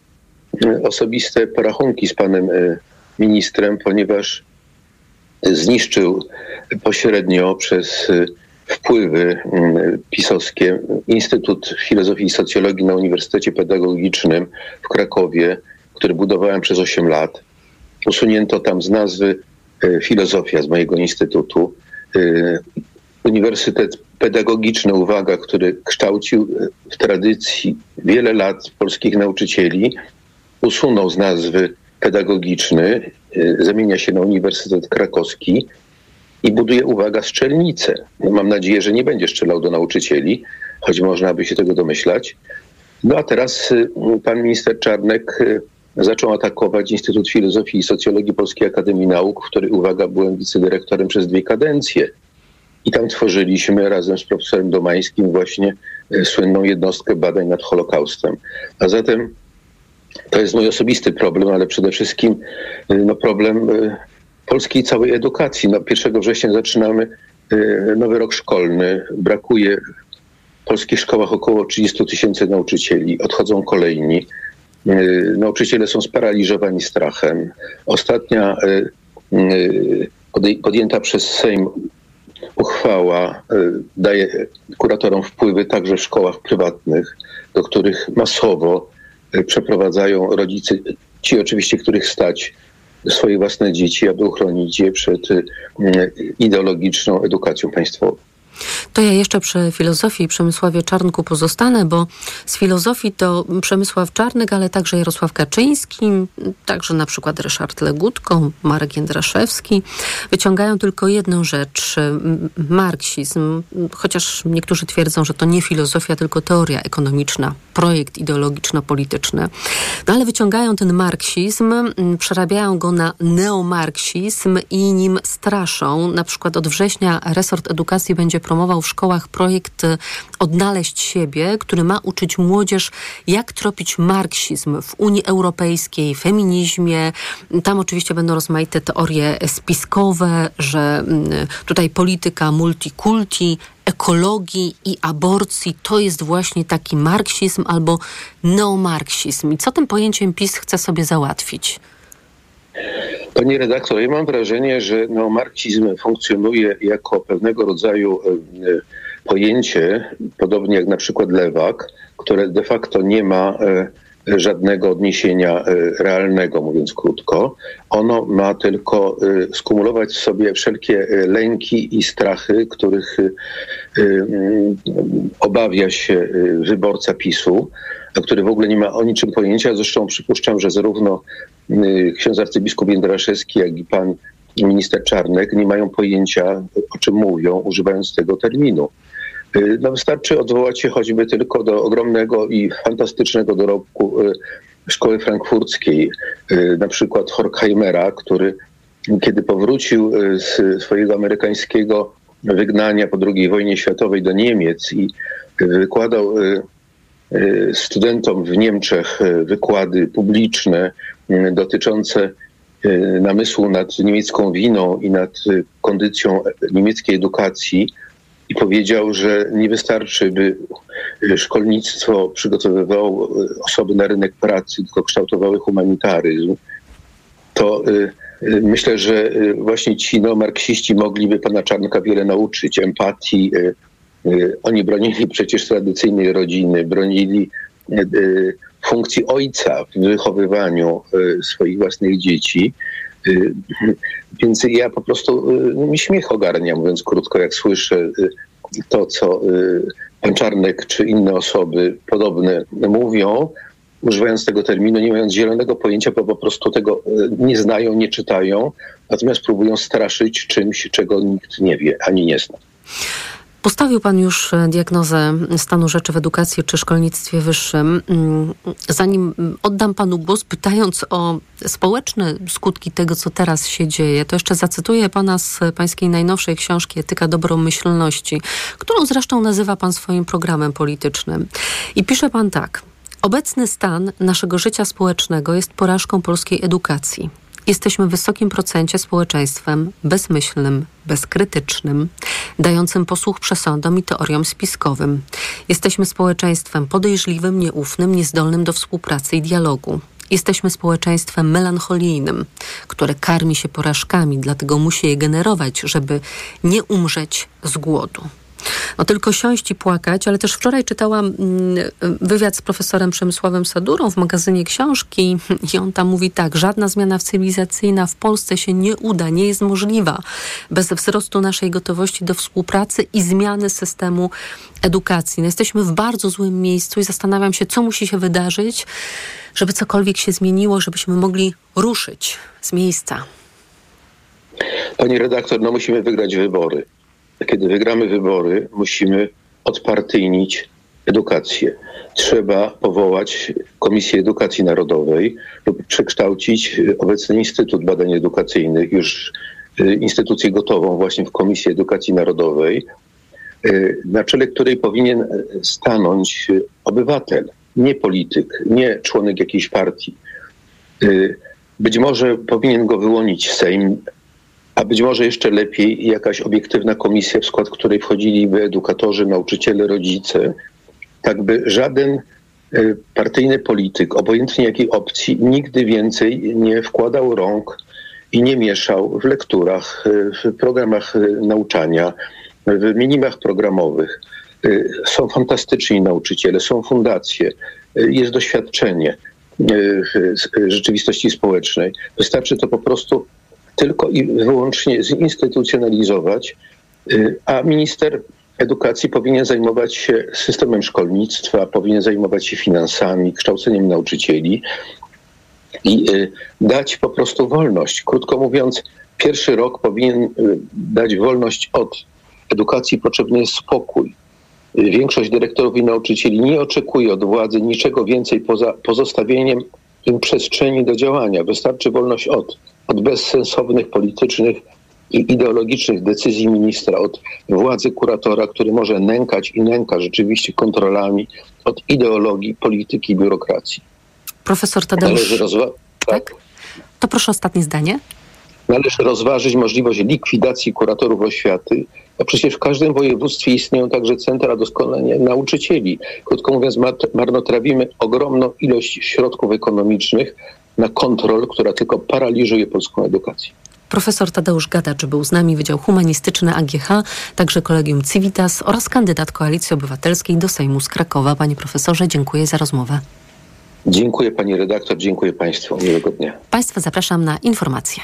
Speaker 13: osobiste porachunki z panem ministrem, ponieważ zniszczył pośrednio przez y, wpływy mm, pisowskie Instytut Filozofii i Socjologii na Uniwersytecie Pedagogicznym w Krakowie, który budowałem przez 8 lat. Usunięto tam z nazwy y, filozofia z mojego instytutu. Y, Uniwersytet Pedagogiczny, uwaga, który kształcił w tradycji wiele lat polskich nauczycieli, usunął z nazwy pedagogiczny, zamienia się na Uniwersytet Krakowski i buduje, uwaga, strzelnicę. No, mam nadzieję, że nie będzie strzelał do nauczycieli, choć można by się tego domyślać. No a teraz y, pan minister Czarnek y, zaczął atakować Instytut Filozofii i Socjologii Polskiej Akademii Nauk, w której, uwaga, byłem wicedyrektorem przez dwie kadencje. I tam tworzyliśmy razem z profesorem Domańskim właśnie y, słynną jednostkę badań nad Holokaustem. A zatem to jest mój osobisty problem, ale przede wszystkim no, problem polskiej całej edukacji. No, 1 września zaczynamy y, nowy rok szkolny. Brakuje w polskich szkołach około 30 tysięcy nauczycieli. Odchodzą kolejni. Y, nauczyciele są sparaliżowani strachem. Ostatnia y, podjęta przez Sejm uchwała daje kuratorom wpływy także w szkołach prywatnych, do których masowo przeprowadzają rodzice, ci oczywiście, których stać, swoje własne dzieci, aby uchronić je przed y, ideologiczną edukacją państwową.
Speaker 7: To ja jeszcze przy filozofii i Przemysławie Czarnku pozostanę, bo z filozofii to Przemysław Czarnek, ale także Jarosław Kaczyński, także na przykład Ryszard Legutko, Marek Jędraszewski wyciągają tylko jedną rzecz, marksizm, chociaż niektórzy twierdzą, że to nie filozofia, tylko teoria ekonomiczna, projekt ideologiczno-polityczny. No ale wyciągają ten marksizm, przerabiają go na neomarksizm i nim straszą. Na przykład od września resort edukacji będzie promował w szkołach projekt Odnaleźć siebie, który ma uczyć młodzież, jak tropić marksizm w Unii Europejskiej, feminizmie. Tam oczywiście będą rozmaite teorie spiskowe, że tutaj polityka multikulti, ekologii i aborcji to jest właśnie taki marksizm albo neomarksizm. I co tym pojęciem PiS chce sobie załatwić?
Speaker 13: Panie redaktor, ja mam wrażenie, że neomarksizm funkcjonuje jako pewnego rodzaju e, e, pojęcie, podobnie jak na przykład lewak, które de facto nie ma e, żadnego odniesienia realnego, mówiąc krótko. Ono ma tylko skumulować w sobie wszelkie lęki i strachy, których obawia się wyborca PiSu, który w ogóle nie ma o niczym pojęcia. Zresztą przypuszczam, że zarówno Y, ksiądz arcybiskup Jędraszewski, jak i pan minister Czarnek nie mają pojęcia, o czym mówią, używając tego terminu. Y, no wystarczy odwołać się choćby tylko do ogromnego i fantastycznego dorobku y, szkoły frankfurckiej, na przykład Horkheimera, który kiedy powrócił z swojego amerykańskiego wygnania po II wojnie światowej do Niemiec i wykładał studentom w Niemczech wykłady publiczne E, dotyczące e, namysłu nad niemiecką winą i nad e, kondycją niemieckiej edukacji i powiedział, że nie wystarczy, by szkolnictwo przygotowywało osoby na rynek pracy, tylko kształtowały humanitaryzm, to myślę, że właśnie ci no, marksiści mogliby pana Czarnka wiele nauczyć, empatii. Oni bronili przecież tradycyjnej rodziny, bronili funkcji ojca w wychowywaniu swoich własnych dzieci. Więc ja po prostu mi śmiech ogarnia, mówiąc krótko, jak słyszę to, co pan Czarnek czy inne osoby podobne mówią, używając tego terminu, nie mając zielonego pojęcia, bo po prostu tego nie znają, nie czytają, natomiast próbują straszyć czymś, czego nikt nie wie ani nie zna.
Speaker 7: Postawił Pan już e, diagnozę stanu rzeczy w edukacji czy szkolnictwie wyższym. Mm, zanim oddam Panu głos, pytając o społeczne skutki tego, co teraz się dzieje, to jeszcze zacytuję Pana z Pańskiej najnowszej książki Etyka dobromyślności, którą zresztą nazywa Pan swoim programem politycznym. I pisze Pan tak. Obecny stan naszego życia społecznego jest porażką polskiej edukacji. Jesteśmy w wysokim procencie społeczeństwem bezmyślnym, bezkrytycznym, dającym posłuch przesądom i teoriom spiskowym. Jesteśmy społeczeństwem podejrzliwym, nieufnym, niezdolnym do współpracy i dialogu. Jesteśmy społeczeństwem melancholijnym, które karmi się porażkami, dlatego musi je generować, żeby nie umrzeć z głodu. No tylko siąść i płakać, ale też wczoraj czytałam mm, wywiad z profesorem Przemysławem Sadurą w magazynie książki i on tam mówi tak, żadna zmiana cywilizacyjna w Polsce się nie uda, nie jest możliwa bez wzrostu naszej gotowości do współpracy i zmiany systemu edukacji. No jesteśmy w bardzo złym miejscu i zastanawiam się, co musi się wydarzyć, żeby cokolwiek się zmieniło, żebyśmy mogli ruszyć z miejsca.
Speaker 13: Pani redaktor, no musimy wygrać wybory kiedy wygramy wybory, musimy odpartyjnić edukację. Trzeba powołać Komisję Edukacji Narodowej lub przekształcić obecny Instytut Badań Edukacyjnych, już y, instytucję gotową właśnie w Komisji Edukacji Narodowej, y, na czele której powinien stanąć obywatel, nie polityk, nie członek jakiejś partii. Y, być może powinien go wyłonić Sejm, a być może jeszcze lepiej jakaś obiektywna komisja, w skład której wchodziliby edukatorzy, nauczyciele, rodzice, tak by żaden e, partyjny polityk, obojętnie jakiej opcji, nigdy więcej nie wkładał rąk i nie mieszał w lekturach, e, w programach e, nauczania, w minimach programowych. Są fantastyczni nauczyciele, są fundacje, jest doświadczenie rzeczywistości społecznej. Wystarczy to po prostu tylko i wyłącznie zinstytucjonalizować, y, a minister edukacji powinien zajmować się systemem szkolnictwa, powinien zajmować się finansami, kształceniem nauczycieli i y, dać po prostu wolność. Krótko mówiąc, pierwszy rok powinien y, dać wolność od edukacji, potrzebny jest spokój. Większość dyrektorów i nauczycieli nie oczekuje od władzy niczego więcej poza pozostawieniem im przestrzeni do działania. Wystarczy wolność od od bezsensownych politycznych i ideologicznych decyzji ministra, od władzy kuratora, który może nękać i nęka rzeczywiście kontrolami, od ideologii, polityki, biurokracji.
Speaker 7: Profesor Tadeusz.
Speaker 13: Rozwa-
Speaker 7: tak? To proszę ostatnie zdanie.
Speaker 13: Należy rozważyć możliwość likwidacji kuratorów oświaty, a przecież w każdym województwie istnieją także centra doskonalenia nauczycieli. Krótko mówiąc, marnotrawimy ogromną ilość środków ekonomicznych na kontrol, która tylko paraliżuje polską edukację.
Speaker 7: Profesor Tadeusz Gadacz był z nami, Wydział Humanistyczny AGH, także Kolegium Civitas oraz kandydat Koalicji Obywatelskiej do Sejmu z Krakowa. Panie profesorze, dziękuję za rozmowę.
Speaker 13: Dziękuję pani redaktor, dziękuję państwu. Miłego dnia.
Speaker 7: Państwa zapraszam na informacje.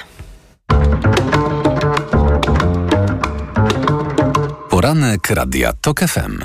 Speaker 6: Poranek Radia TOK FM.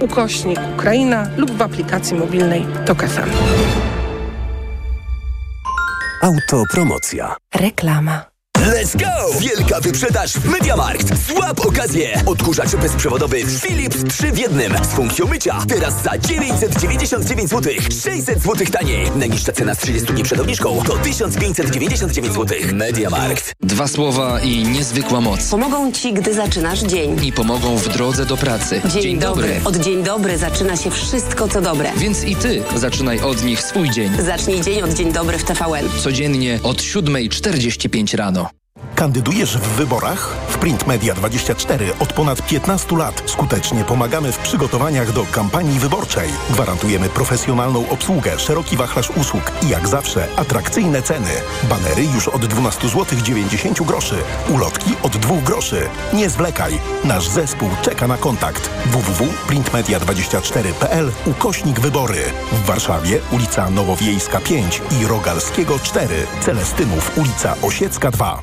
Speaker 14: ukośnik Ukraina lub w aplikacji mobilnej TOK FM.
Speaker 6: Autopromocja.
Speaker 7: Reklama.
Speaker 15: Let's go! Wielka wyprzedaż w Mediamarkt. Złap okazję! Odkurzacz bezprzewodowy Philips 3 w jednym z funkcją mycia. Teraz za 999 zł. 600 zł taniej. Najniższa cena z 30 dni przed obniżką to 1599 zł. Mediamarkt.
Speaker 16: Dwa słowa i niezwykła moc.
Speaker 17: Pomogą Ci, gdy zaczynasz dzień.
Speaker 16: I pomogą w drodze do pracy.
Speaker 17: Dzień, dzień dobry. dobry. Od dzień dobry zaczyna się wszystko, co dobre.
Speaker 16: Więc i Ty zaczynaj od nich swój dzień.
Speaker 17: Zacznij dzień od Dzień Dobry w TVN.
Speaker 16: Codziennie od 7.45 rano.
Speaker 8: Kandydujesz w wyborach? W Print Media 24 od ponad 15 lat skutecznie pomagamy w przygotowaniach do kampanii wyborczej. Gwarantujemy profesjonalną obsługę, szeroki wachlarz usług i jak zawsze atrakcyjne ceny. Banery już od 12 zł 90 groszy, ulotki od 2 groszy. Nie zwlekaj, nasz zespół czeka na kontakt. www.printmedia24.pl ukośnik wybory. W Warszawie ulica Nowowiejska 5 i Rogalskiego 4, Celestynów ulica Osiecka 2.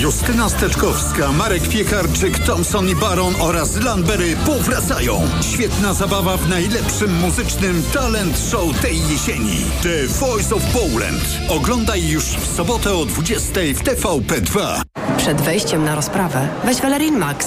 Speaker 18: Justyna Steczkowska, Marek Piekarczyk, Thompson i Baron oraz Landberry powracają. Świetna zabawa w najlepszym muzycznym talent show tej jesieni. The Voice of Poland. Oglądaj już w sobotę o 20 w TVP2.
Speaker 19: Przed wejściem na rozprawę weź Valerin Max,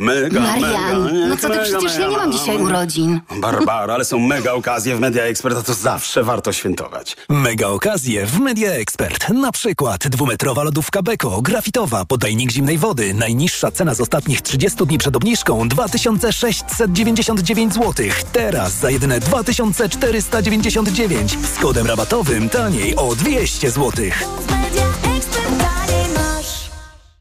Speaker 20: Mega,
Speaker 21: Marian,
Speaker 20: mega,
Speaker 21: no co ty,
Speaker 20: mega,
Speaker 21: przecież
Speaker 20: mega,
Speaker 21: ja nie mam dzisiaj urodzin.
Speaker 20: Barbara, ale są mega okazje w Media Expert, a to zawsze warto świętować.
Speaker 22: Mega okazje w Media Expert. Na przykład dwumetrowa lodówka Beko, grafitowa, podajnik zimnej wody. Najniższa cena z ostatnich 30 dni przed obniżką 2699 zł. Teraz za jedyne 2499 z kodem rabatowym taniej o 200 zł.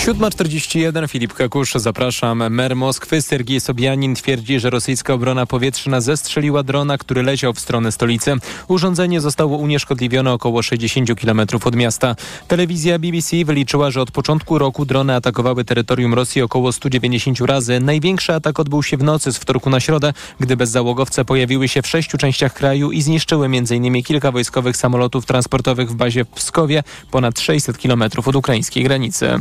Speaker 1: 7.41, Filip Kakusz, zapraszam. Mer Moskwy Sergiej Sobianin twierdzi, że rosyjska obrona powietrzna zestrzeliła drona, który leciał w stronę stolicy. Urządzenie zostało unieszkodliwione około 60 km od miasta. Telewizja BBC wyliczyła, że od początku roku drony atakowały terytorium Rosji około 190 razy. Największy atak odbył się w nocy z wtorku na środę, gdy bezzałogowce pojawiły się w sześciu częściach kraju i zniszczyły m.in. kilka wojskowych samolotów transportowych w bazie w Pskowie, ponad 600 km od ukraińskiej granicy.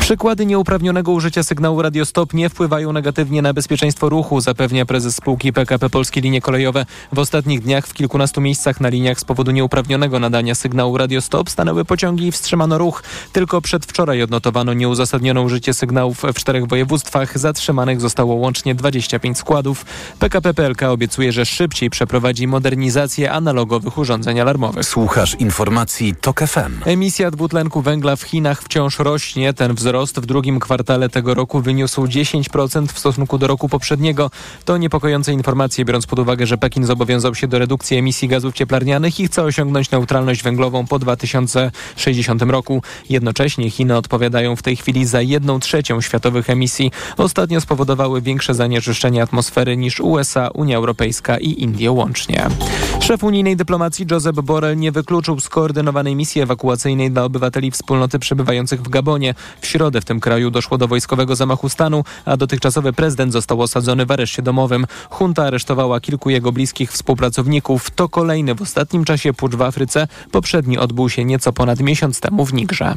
Speaker 1: Przykłady nieuprawnionego użycia sygnału radiostop nie wpływają negatywnie na bezpieczeństwo ruchu, zapewnia prezes spółki PKP Polskie Linie Kolejowe. W ostatnich dniach w kilkunastu miejscach na liniach z powodu nieuprawnionego nadania sygnału radiostop stanęły pociągi i wstrzymano ruch. Tylko przedwczoraj odnotowano nieuzasadnione użycie sygnałów w czterech województwach. Zatrzymanych zostało łącznie 25 składów. PKP PLK obiecuje, że szybciej przeprowadzi modernizację analogowych urządzeń alarmowych.
Speaker 6: Słuchasz informacji TOK FM.
Speaker 1: Emisja dwutlenku węgla w Chinach wciąż rośnie. Ten wzrost w drugim kwartale tego roku wyniósł 10% w stosunku do roku poprzedniego. To niepokojące informacje, biorąc pod uwagę, że Pekin zobowiązał się do redukcji emisji gazów cieplarnianych i chce osiągnąć neutralność węglową po 2060 roku. Jednocześnie Chiny odpowiadają w tej chwili za jedną trzecią światowych emisji. Ostatnio spowodowały większe zanieczyszczenie atmosfery niż USA, Unia Europejska i Indie łącznie. Szef unijnej dyplomacji Josep Borrell nie wykluczył skoordynowanej misji ewakuacyjnej dla obywateli wspólnoty przebywających w Gabonie. W środę w tym kraju doszło do wojskowego zamachu stanu, a dotychczasowy prezydent został osadzony w areszcie domowym. Junta aresztowała kilku jego bliskich współpracowników. To kolejny w ostatnim czasie pucz w Afryce. Poprzedni odbył się nieco ponad miesiąc temu w Nigrze.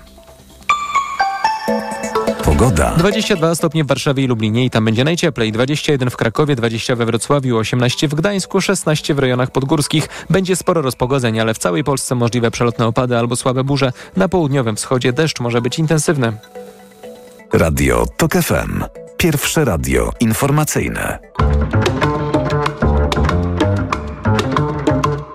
Speaker 6: Pogoda.
Speaker 1: 22 stopnie w Warszawie i Lublinie i tam będzie najcieplej. 21 w Krakowie, 20 we Wrocławiu, 18 w Gdańsku, 16 w rejonach podgórskich. Będzie sporo rozpogodzeń, ale w całej Polsce możliwe przelotne opady albo słabe burze. Na południowym wschodzie deszcz może być intensywny.
Speaker 6: Radio TOK FM. Pierwsze radio informacyjne.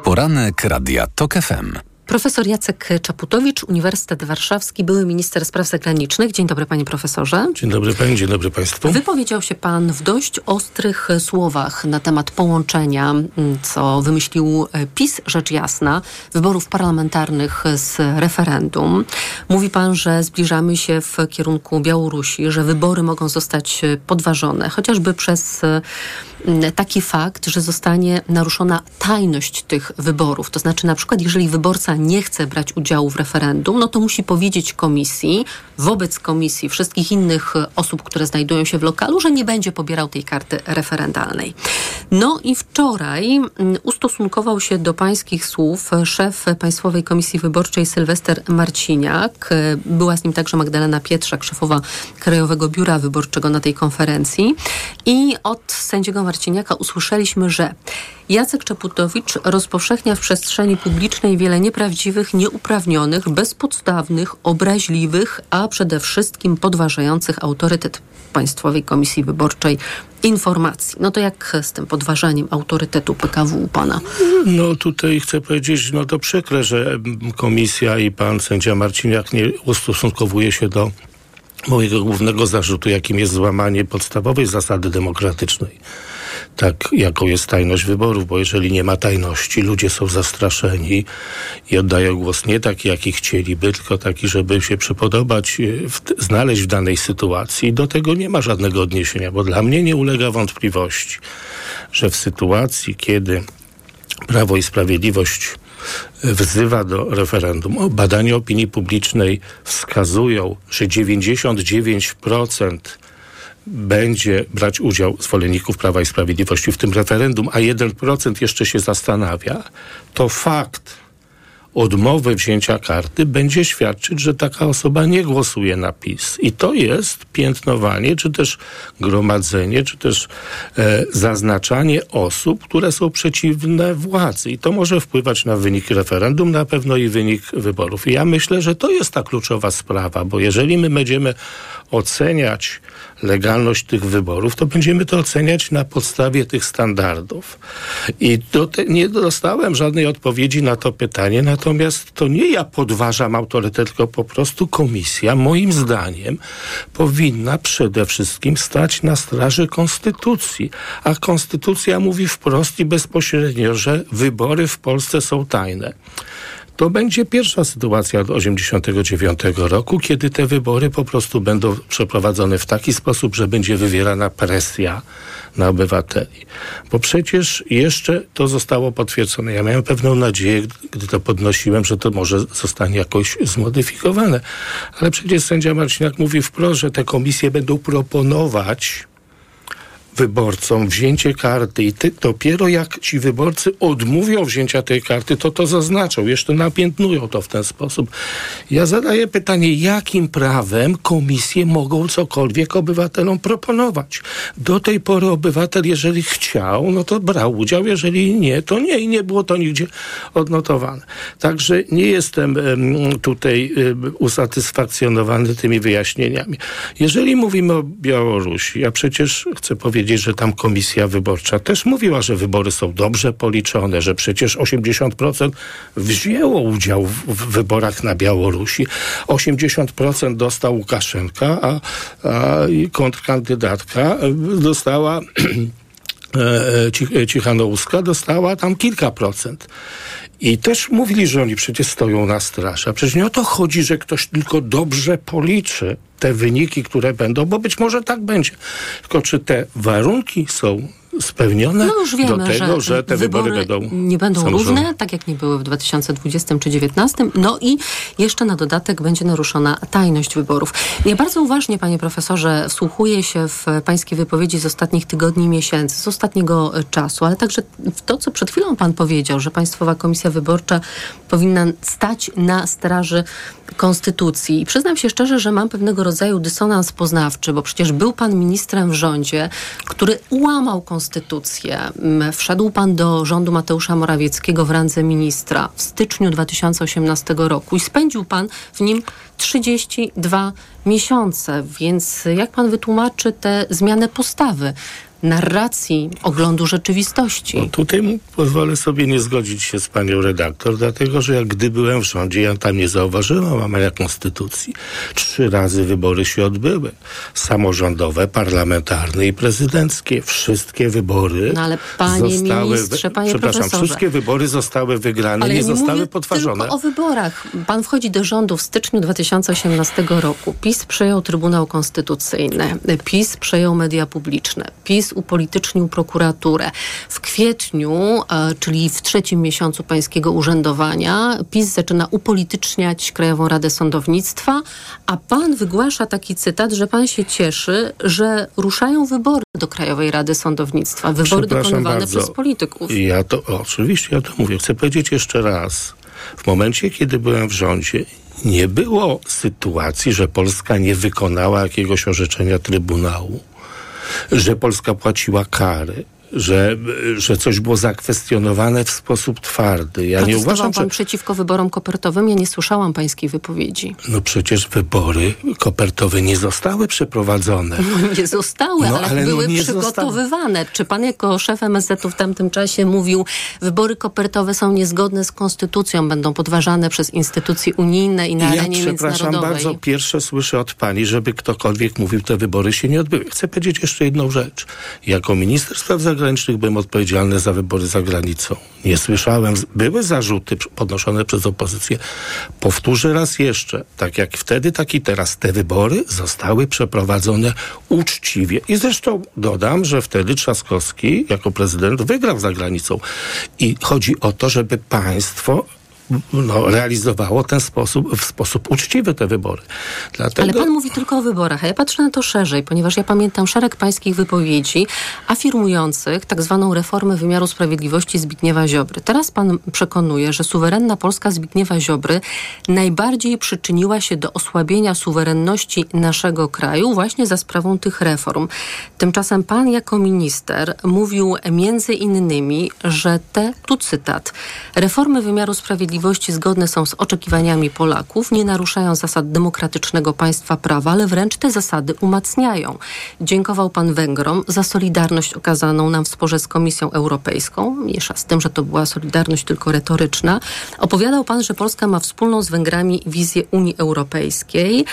Speaker 6: Poranek Radia TOK FM.
Speaker 7: Profesor Jacek Czaputowicz, Uniwersytet Warszawski, były minister spraw zagranicznych. Dzień dobry, panie profesorze.
Speaker 23: Dzień dobry pani, dzień dobry państwu.
Speaker 7: Wypowiedział się pan w dość ostrych słowach na temat połączenia, co wymyślił PiS, rzecz jasna, wyborów parlamentarnych z referendum. Mówi pan, że zbliżamy się w kierunku Białorusi, że wybory mogą zostać podważone, chociażby przez taki fakt, że zostanie naruszona tajność tych wyborów. To znaczy, na przykład, jeżeli wyborca nie chce brać udziału w referendum, no to musi powiedzieć komisji, wobec komisji, wszystkich innych osób, które znajdują się w lokalu, że nie będzie pobierał tej karty referendalnej. No i wczoraj ustosunkował się do pańskich słów szef Państwowej Komisji Wyborczej Sylwester Marciniak. Była z nim także Magdalena Pietrzak, szefowa Krajowego Biura Wyborczego na tej konferencji. I od sędziego Marciniaka usłyszeliśmy, że Jacek Czaputowicz rozpowszechnia w przestrzeni publicznej wiele nieprawdziwych, nieuprawnionych, bezpodstawnych, obraźliwych, a przede wszystkim podważających autorytet Państwowej Komisji Wyborczej informacji. No to jak z tym podważaniem autorytetu PKW u pana?
Speaker 23: No tutaj chcę powiedzieć, no to przykre, że komisja i pan sędzia Marciniak nie ustosunkowuje się do mojego głównego zarzutu, jakim jest złamanie podstawowej zasady demokratycznej tak, jaką jest tajność wyborów, bo jeżeli nie ma tajności, ludzie są zastraszeni i oddają głos nie taki, jaki chcieliby, tylko taki, żeby się przypodobać, e, w, znaleźć w danej sytuacji. Do tego nie ma żadnego odniesienia, bo dla mnie nie ulega wątpliwości, że w sytuacji, kiedy Prawo i Sprawiedliwość wzywa do referendum. Badania opinii publicznej wskazują, że 99% będzie brać udział zwolenników Prawa i Sprawiedliwości w tym referendum, a 1% jeszcze się zastanawia, to fakt odmowy wzięcia karty będzie świadczyć, że taka osoba nie głosuje na PiS. I to jest piętnowanie, czy też gromadzenie, czy też e, zaznaczanie osób, które są przeciwne władzy. I to może wpływać na wynik referendum, na pewno i wynik wyborów. I ja myślę, że to jest ta kluczowa sprawa, bo jeżeli my będziemy oceniać legalność tych wyborów, to będziemy to oceniać na podstawie tych standardów. I te, nie dostałem żadnej odpowiedzi na to pytanie, natomiast to nie ja podważam autorytet, tylko po prostu komisja, moim zdaniem, powinna przede wszystkim stać na straży konstytucji. A konstytucja mówi wprost i bezpośrednio, że wybory w Polsce są tajne to będzie pierwsza sytuacja od 89 roku, kiedy te wybory po prostu będą przeprowadzone w taki sposób, że będzie wywierana presja na obywateli. Bo przecież jeszcze to zostało potwierdzone. Ja miałem pewną nadzieję, gdy to podnosiłem, że to może zostanie jakoś zmodyfikowane. Ale przecież sędzia Marciniak mówi wprost, że te komisje będą proponować wyborcom wzięcie karty i ty, dopiero jak ci wyborcy odmówią wzięcia tej karty, to to zaznaczą, jeszcze napiętnują to w ten sposób. Ja zadaję pytanie, jakim prawem komisje mogą cokolwiek obywatelom proponować? Do tej pory obywatel, jeżeli chciał, no to brał udział, jeżeli nie, to nie i nie było to nigdzie odnotowane. Także nie jestem tutaj usatysfakcjonowany tymi wyjaśnieniami. Jeżeli mówimy o Białorusi, ja przecież chcę powiedzieć, powiedzieć, że tam komisja wyborcza też mówiła, że wybory są dobrze policzone, że przecież 80% wzięło udział w, w wyborach na Białorusi. 80% dostał Łukaszenka, a, a kontrkandydatka dostała Cichanouska dostała tam kilka procent. I też mówili, że oni przecież stoją na straży. A przecież nie o to chodzi, że ktoś tylko dobrze policzy te wyniki, które będą, bo być może tak będzie. Tylko czy te warunki są spełnione
Speaker 7: no już wiemy,
Speaker 23: do tego, że, że te wybory,
Speaker 7: wybory
Speaker 23: będą
Speaker 7: nie będą równe, tak jak nie były w 2020 czy 2019. No i jeszcze na dodatek będzie naruszona tajność wyborów. Ja bardzo uważnie, panie profesorze, wsłuchuję się w pańskie wypowiedzi z ostatnich tygodni miesięcy, z ostatniego czasu, ale także w to, co przed chwilą pan powiedział, że Państwowa Komisja Wyborcza powinna stać na straży konstytucji. I przyznam się szczerze, że mam pewnego rodzaju dysonans poznawczy, bo przecież był pan ministrem w rządzie, który ułamał konstytucję. Wszedł pan do rządu Mateusza Morawieckiego w randze ministra w styczniu 2018 roku i spędził pan w nim 32 miesiące. Więc jak pan wytłumaczy tę zmianę postawy? Narracji, oglądu rzeczywistości.
Speaker 23: No tutaj pozwolę sobie nie zgodzić się z panią redaktor, dlatego że jak gdy byłem w rządzie, ja tam nie zauważyłem łamania konstytucji. Trzy razy wybory się odbyły. Samorządowe, parlamentarne i prezydenckie. Wszystkie wybory
Speaker 7: no ale panie
Speaker 23: zostały...
Speaker 7: Ministrze, panie
Speaker 23: przepraszam,
Speaker 7: profesorze.
Speaker 23: wszystkie wybory zostały wygrane,
Speaker 7: ale
Speaker 23: nie
Speaker 7: ja nie
Speaker 23: zostały
Speaker 7: mówię
Speaker 23: potworzone.
Speaker 7: tylko o wyborach. Pan wchodzi do rządu w styczniu 2018 roku. PiS przejął Trybunał Konstytucyjny. PiS przejął media publiczne. PiS upolitycznił prokuraturę. W kwietniu, e, czyli w trzecim miesiącu pańskiego urzędowania, PiS zaczyna upolityczniać Krajową Radę Sądownictwa, a pan wygłasza taki cytat, że pan się cieszy, że ruszają wybory do Krajowej Rady Sądownictwa. Wybory dokonywane
Speaker 23: bardzo.
Speaker 7: przez polityków.
Speaker 23: Ja to, oczywiście, ja to mówię. Chcę powiedzieć jeszcze raz. W momencie, kiedy byłem w rządzie, nie było sytuacji, że Polska nie wykonała jakiegoś orzeczenia Trybunału, że Polska płaciła kary. Że, że coś było zakwestionowane w sposób twardy. Ja nie uważam,
Speaker 7: pan
Speaker 23: że.
Speaker 7: przeciwko wyborom kopertowym? Ja nie słyszałam pańskiej wypowiedzi.
Speaker 23: No przecież wybory kopertowe nie zostały przeprowadzone.
Speaker 7: Nie zostały,
Speaker 23: No,
Speaker 7: ale,
Speaker 23: ale no
Speaker 7: były
Speaker 23: nie
Speaker 7: przygotowywane. Czy pan jako szef MSZ-u w tamtym czasie mówił, wybory kopertowe są niezgodne z konstytucją, będą podważane przez instytucje unijne i na
Speaker 23: ja
Speaker 7: arenie
Speaker 23: przepraszam bardzo, pierwsze słyszę od pani, żeby ktokolwiek mówił, te wybory się nie odbyły. Chcę powiedzieć jeszcze jedną rzecz. Jako minister spraw zagranicznych byłem odpowiedzialny za wybory za granicą. Nie słyszałem, były zarzuty podnoszone przez opozycję. Powtórzę raz jeszcze, tak jak wtedy, tak i teraz, te wybory zostały przeprowadzone uczciwie. I zresztą dodam, że wtedy Trzaskowski jako prezydent wygrał za granicą. I chodzi o to, żeby państwo no, realizowało ten sposób, w sposób uczciwy te wybory. Dlatego...
Speaker 7: Ale pan mówi tylko o wyborach, a ja patrzę na to szerzej, ponieważ ja pamiętam szereg pańskich wypowiedzi afirmujących tak zwaną reformę wymiaru sprawiedliwości Zbigniewa Ziobry. Teraz pan przekonuje, że suwerenna Polska Zbigniewa Ziobry najbardziej przyczyniła się do osłabienia suwerenności naszego kraju właśnie za sprawą tych reform. Tymczasem pan jako minister mówił między innymi, że te, tu cytat, reformy wymiaru sprawiedliwości zgodne są z oczekiwaniami Polaków, nie naruszają zasad demokratycznego państwa prawa, ale wręcz te zasady umacniają. Dziękował pan Węgrom za solidarność okazaną nam w sporze z Komisją Europejską, mniejsza z tym, że to była solidarność tylko retoryczna. Opowiadał pan, że Polska ma wspólną z Węgrami wizję Unii Europejskiej.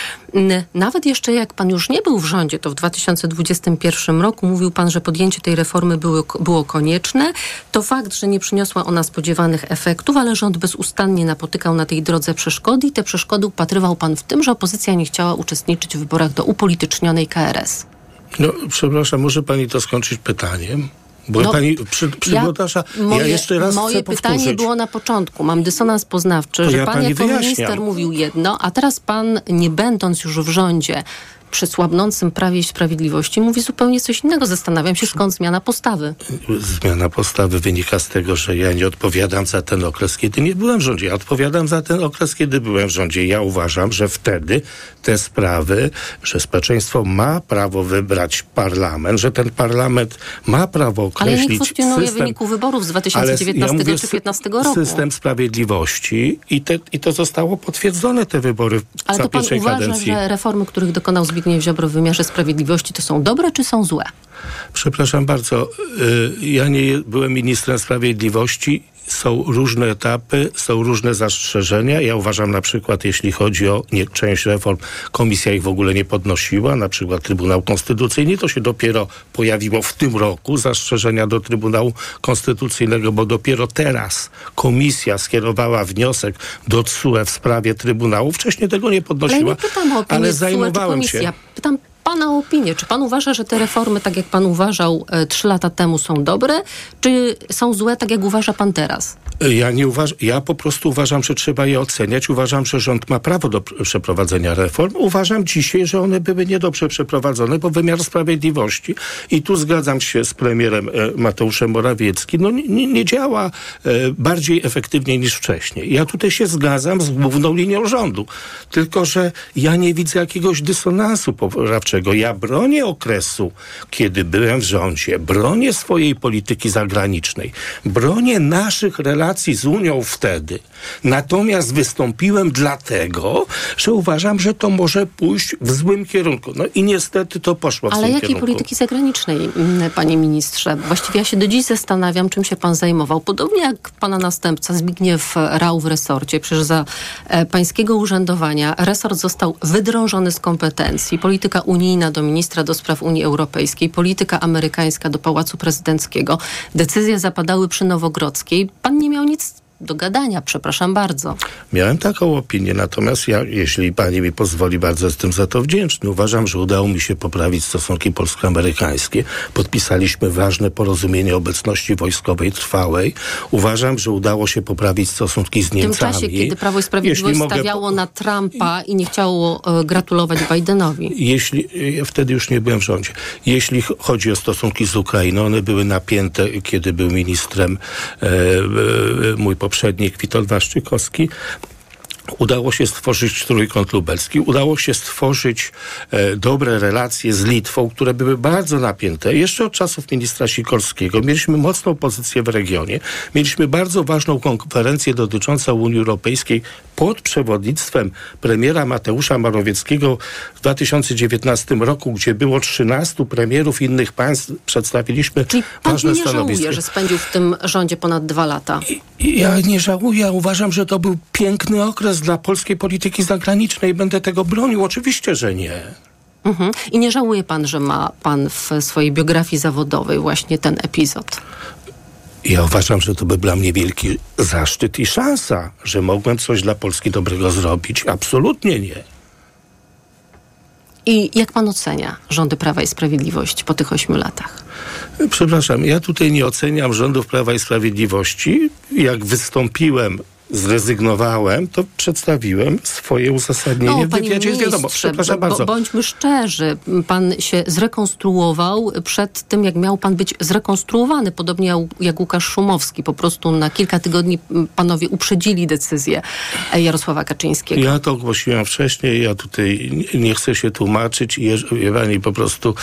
Speaker 7: Nawet jeszcze jak pan już nie był w rządzie, to w 2021 roku mówił pan, że podjęcie tej reformy było, było konieczne. To fakt, że nie przyniosła ona spodziewanych efektów, ale rząd bezustannie nieustannie napotykał na tej drodze przeszkody i te przeszkody upatrywał pan w tym, że opozycja nie chciała uczestniczyć w wyborach do upolitycznionej KRS.
Speaker 23: No, przepraszam, może pani to skończyć pytaniem? Bo
Speaker 7: No,
Speaker 23: pani przy, ja,
Speaker 7: moje,
Speaker 23: jeszcze raz
Speaker 7: moje pytanie
Speaker 23: powtórzyć.
Speaker 7: było na początku. Mam dysonans poznawczy,
Speaker 23: To
Speaker 7: że
Speaker 23: ja
Speaker 7: pan jako
Speaker 23: wyjaśniam.
Speaker 7: minister mówił jedno, a teraz pan, nie będąc już w rządzie, przy słabnącym Prawie i Sprawiedliwości, mówi zupełnie coś innego. Zastanawiam się, skąd zmiana postawy.
Speaker 23: Zmiana postawy wynika z tego, że ja nie odpowiadam za ten okres, kiedy nie byłem w rządzie. Ja odpowiadam za ten okres, kiedy byłem w rządzie. Ja uważam, że wtedy te sprawy, że społeczeństwo ma prawo wybrać parlament, że ten parlament ma prawo
Speaker 7: Ale ja
Speaker 23: określić
Speaker 7: nie kwestionuję
Speaker 23: system,
Speaker 7: wyniku wyborów z
Speaker 23: ale
Speaker 7: 2019
Speaker 23: mówię
Speaker 7: czy 2015 roku.
Speaker 23: System sprawiedliwości i, te, i to zostało potwierdzone, te wybory
Speaker 7: Ale
Speaker 23: za
Speaker 7: to pan uważa,
Speaker 23: kadencji.
Speaker 7: że reformy, których dokonał Zbigniew Ziobro w wymiarze sprawiedliwości, to są dobre czy są złe?
Speaker 23: Przepraszam bardzo, y, ja nie byłem ministrem sprawiedliwości. Są różne etapy, są różne zastrzeżenia. Ja uważam na przykład, jeśli chodzi o nie, część reform, komisja ich w ogóle nie podnosiła, na przykład Trybunał Konstytucyjny, to się dopiero pojawiło w tym roku, zastrzeżenia do Trybunału Konstytucyjnego, bo dopiero teraz komisja skierowała wniosek do TSUE w sprawie Trybunału. Wcześniej tego nie
Speaker 7: Ale
Speaker 23: podnosiła,
Speaker 7: nie pytam o opinię
Speaker 23: ale zajmowałem się.
Speaker 7: Pytam pana opinię. Czy pan uważa, że te reformy, tak jak pan uważał e, trzy lata temu, są dobre, czy są złe, tak jak uważa pan teraz?
Speaker 23: Ja nie uważam, ja po prostu uważam, że trzeba je oceniać. Uważam, że rząd ma prawo do pr- przeprowadzenia reform. Uważam dzisiaj, że one były niedobrze przeprowadzone, bo wymiar sprawiedliwości i tu zgadzam się z premierem e, Mateuszem Morawieckim, no nie, nie, działa e, bardziej efektywnie niż wcześniej. Ja tutaj się zgadzam z główną linią rządu. Tylko, że ja nie widzę jakiegoś dysonansu poprawczego. Ja bronię okresu, kiedy byłem w rządzie, bronię swojej polityki zagranicznej, bronię naszych relacji z Unią wtedy. Natomiast wystąpiłem dlatego, że uważam, że to może pójść w złym kierunku. No i niestety to poszło w
Speaker 7: Ale jakiej
Speaker 23: kierunku.
Speaker 7: polityki zagranicznej, mm, panie ministrze? Właściwie ja się do dziś zastanawiam, czym się pan zajmował. Podobnie jak pana następca Zbigniew Rau w resorcie. Przecież za e, pańskiego urzędowania resort został wydrążony z kompetencji. Polityka unijna do ministra do spraw Unii Europejskiej, polityka amerykańska do Pałacu Prezydenckiego. Decyzje zapadały przy Nowogrodzkiej. Pan nie miał nic do gadania, przepraszam bardzo.
Speaker 23: Miałem taką opinię, natomiast ja, jeśli pani mi pozwoli, bardzo jestem za to wdzięczny. Uważam, że udało mi się poprawić stosunki polsko-amerykańskie. Podpisaliśmy ważne porozumienie obecności wojskowej trwałej. Uważam, że udało się poprawić stosunki z
Speaker 7: W tym
Speaker 23: Niemcami.
Speaker 7: czasie, kiedy Prawo i Sprawiedliwość
Speaker 23: mogę-
Speaker 7: stawiało na Trumpa i nie chciało e, gratulować Bidenowi.
Speaker 23: Jeśli, ja wtedy już nie byłem w rządzie. Jeśli ch- chodzi o stosunki z Ukrainą, one były napięte, kiedy był ministrem e, e, mój poprzednik Witold Waszczykowski. Udało się stworzyć trójkąt lubelski, udało się stworzyć e, dobre relacje z Litwą, które były bardzo napięte. Jeszcze od czasów ministra Sikorskiego mieliśmy mocną pozycję w regionie. Mieliśmy bardzo ważną konferencję dotyczącą Unii Europejskiej pod przewodnictwem premiera Mateusza Morawieckiego w 2019 roku, gdzie było 13 premierów innych państw. Przedstawiliśmy
Speaker 7: Pan
Speaker 23: ważne
Speaker 7: nie
Speaker 23: stanowisko.
Speaker 7: żałuje, że spędził w tym rządzie ponad dwa lata.
Speaker 23: Ja nie żałuję, uważam, że to był piękny okres dla polskiej polityki zagranicznej będę tego bronił. Oczywiście, że nie.
Speaker 7: Mhm. I nie żałuje pan, że ma pan w swojej biografii zawodowej właśnie ten epizod.
Speaker 23: Ja uważam, że to by dla mnie wielki zaszczyt i szansa, że mogłem coś dla Polski dobrego zrobić. Absolutnie nie.
Speaker 7: I jak pan ocenia rządy Prawa i Sprawiedliwości po tych ośmiu latach?
Speaker 23: Przepraszam, ja tutaj nie oceniam rządów Prawa i Sprawiedliwości. Jak wystąpiłem, zrezygnowałem, to przedstawiłem swoje uzasadnienie w
Speaker 7: No, panie
Speaker 23: wywiadzie. Jest wiadomo, przepraszam
Speaker 7: bo-
Speaker 23: bardzo.
Speaker 7: Bądźmy szczerzy, pan się zrekonstruował przed tym, jak miał pan być zrekonstruowany, podobnie jak- Łukasz Szumowski. Po prostu na kilka tygodni panowie uprzedzili decyzję e, Jarosława Kaczyńskiego.
Speaker 23: Ja to ogłosiłem wcześniej, ja tutaj nie- chcę się tłumaczyć. Wie pani, po prostu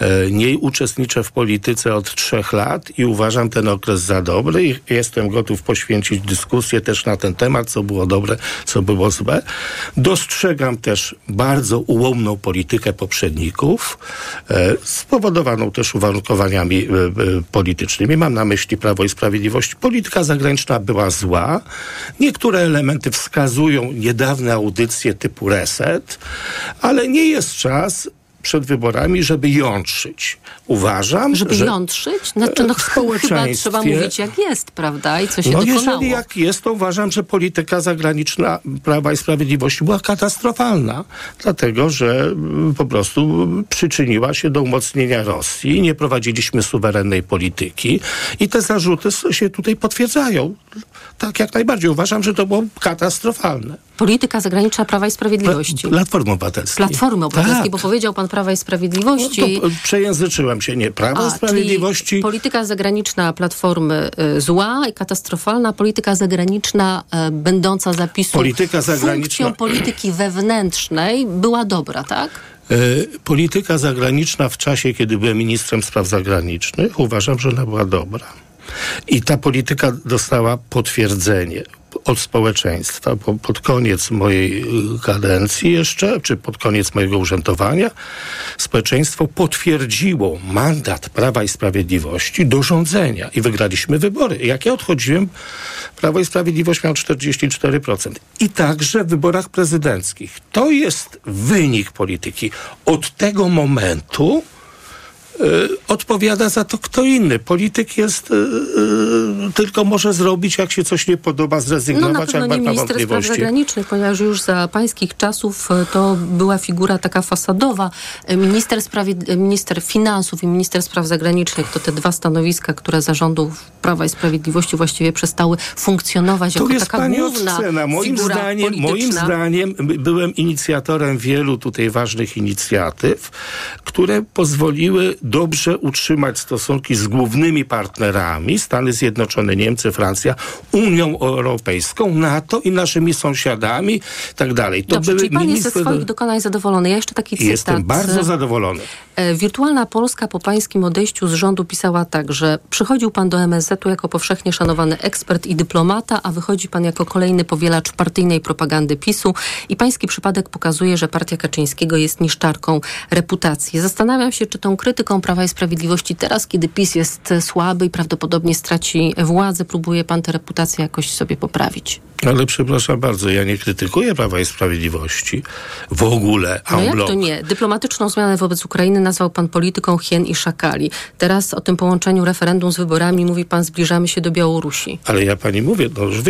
Speaker 23: e, nie uczestniczę w polityce od trzech lat i uważam ten okres za dobry i jestem gotów poświęcić dyskusję też na ten temat, co było dobre, co było złe. Dostrzegam też bardzo ułomną politykę poprzedników, e, spowodowaną też uwarunkowaniami e, e, politycznymi. Mam na myśli Prawo i Sprawiedliwość. Polityka zagraniczna była zła. Niektóre elementy wskazują niedawne audycje typu reset, ale nie jest czas przed wyborami, żeby jątrzyć. Uważam,
Speaker 7: Żeby
Speaker 23: że
Speaker 7: jątrzyć? Znaczy, no,
Speaker 23: w
Speaker 7: chyba
Speaker 23: społeczeństwie-
Speaker 7: trzeba mówić jak jest, prawda? I co się
Speaker 23: no
Speaker 7: dokonało.
Speaker 23: jeżeli jak jest, to uważam, że polityka zagraniczna Prawa i Sprawiedliwości była katastrofalna, dlatego że mm, po prostu przyczyniła się do umocnienia Rosji, nie prowadziliśmy suwerennej polityki i te zarzuty się tutaj potwierdzają. Tak jak najbardziej. Uważam, że to było katastrofalne.
Speaker 7: Polityka zagraniczna Prawa i Sprawiedliwości.
Speaker 23: Platformy Obywatelskiej.
Speaker 7: Platformy Obywatelskiej,
Speaker 23: Tak.
Speaker 7: bo powiedział pan Prawa i Sprawiedliwości.
Speaker 23: To, przejęzyczyłem się, nie. Prawo i Sprawiedliwości.
Speaker 7: Polityka zagraniczna Platformy y, zła i katastrofalna, polityka zagraniczna y, będąca zapisu
Speaker 23: Polityka zagraniczna-
Speaker 7: funkcją polityki wewnętrznej była dobra, tak?
Speaker 23: E, Polityka zagraniczna w czasie, kiedy byłem ministrem spraw zagranicznych, uważam, że ona była dobra. I ta polityka dostała potwierdzenie od społeczeństwa. Po, pod koniec mojej y, kadencji jeszcze, czy pod koniec mojego urzędowania, społeczeństwo potwierdziło mandat Prawa i Sprawiedliwości do rządzenia i wygraliśmy wybory. Jak ja odchodziłem, Prawo i Sprawiedliwość miało 44%. I także w wyborach prezydenckich. To jest wynik polityki. Od tego momentu odpowiada za to kto inny. Polityk jest, y, y, tylko może zrobić, jak się coś nie podoba,
Speaker 7: No na
Speaker 23: zrezygnować,
Speaker 7: pewno
Speaker 23: jak
Speaker 7: nie minister spraw zagranicznych, ponieważ już za pańskich czasów e, to była figura taka fasadowa. E, Minister, sprawiedli- e, minister finansów i minister spraw zagranicznych to te dwa stanowiska, które zarządów Prawa i Sprawiedliwości właściwie przestały funkcjonować
Speaker 23: To
Speaker 7: jako
Speaker 23: jest
Speaker 7: taka
Speaker 23: pani
Speaker 7: główna
Speaker 23: odcena. Moim
Speaker 7: figura
Speaker 23: zdaniem, moim
Speaker 7: polityczna.
Speaker 23: zdaniem by- byłem inicjatorem wielu tutaj ważnych inicjatyw, które pozwoliły dobrze utrzymać stosunki z głównymi partnerami, Stany Zjednoczone, Niemcy, Francja, Unią Europejską, NATO i naszymi sąsiadami, tak dalej. To
Speaker 7: Dobrze,
Speaker 23: były
Speaker 7: czyli pan jest ze
Speaker 23: ministry-
Speaker 7: swoich dokonań zadowolony. Ja jeszcze taki cytat.
Speaker 23: Jestem bardzo
Speaker 7: e,
Speaker 23: zadowolony.
Speaker 7: E, Wirtualna Polska po pańskim odejściu z rządu pisała tak, że przychodził pan do MSZ-u jako powszechnie szanowany ekspert i dyplomata, a wychodzi pan jako kolejny powielacz partyjnej propagandy PiSu i pański przypadek pokazuje, że partia Kaczyńskiego jest niszczarką reputacji. Zastanawiam się, czy tą krytyką Prawa i Sprawiedliwości teraz, kiedy PiS jest słaby i prawdopodobnie straci władzę, próbuje pan tę reputację jakoś sobie poprawić.
Speaker 23: Ale przepraszam bardzo, ja nie krytykuję Prawa i Sprawiedliwości w ogóle.
Speaker 7: No jak
Speaker 23: bloc.
Speaker 7: to nie? Dyplomatyczną zmianę wobec Ukrainy nazwał pan polityką hien i szakali. Teraz o tym połączeniu referendum z wyborami mówi pan zbliżamy się do Białorusi.
Speaker 23: Ale ja pani mówię, no już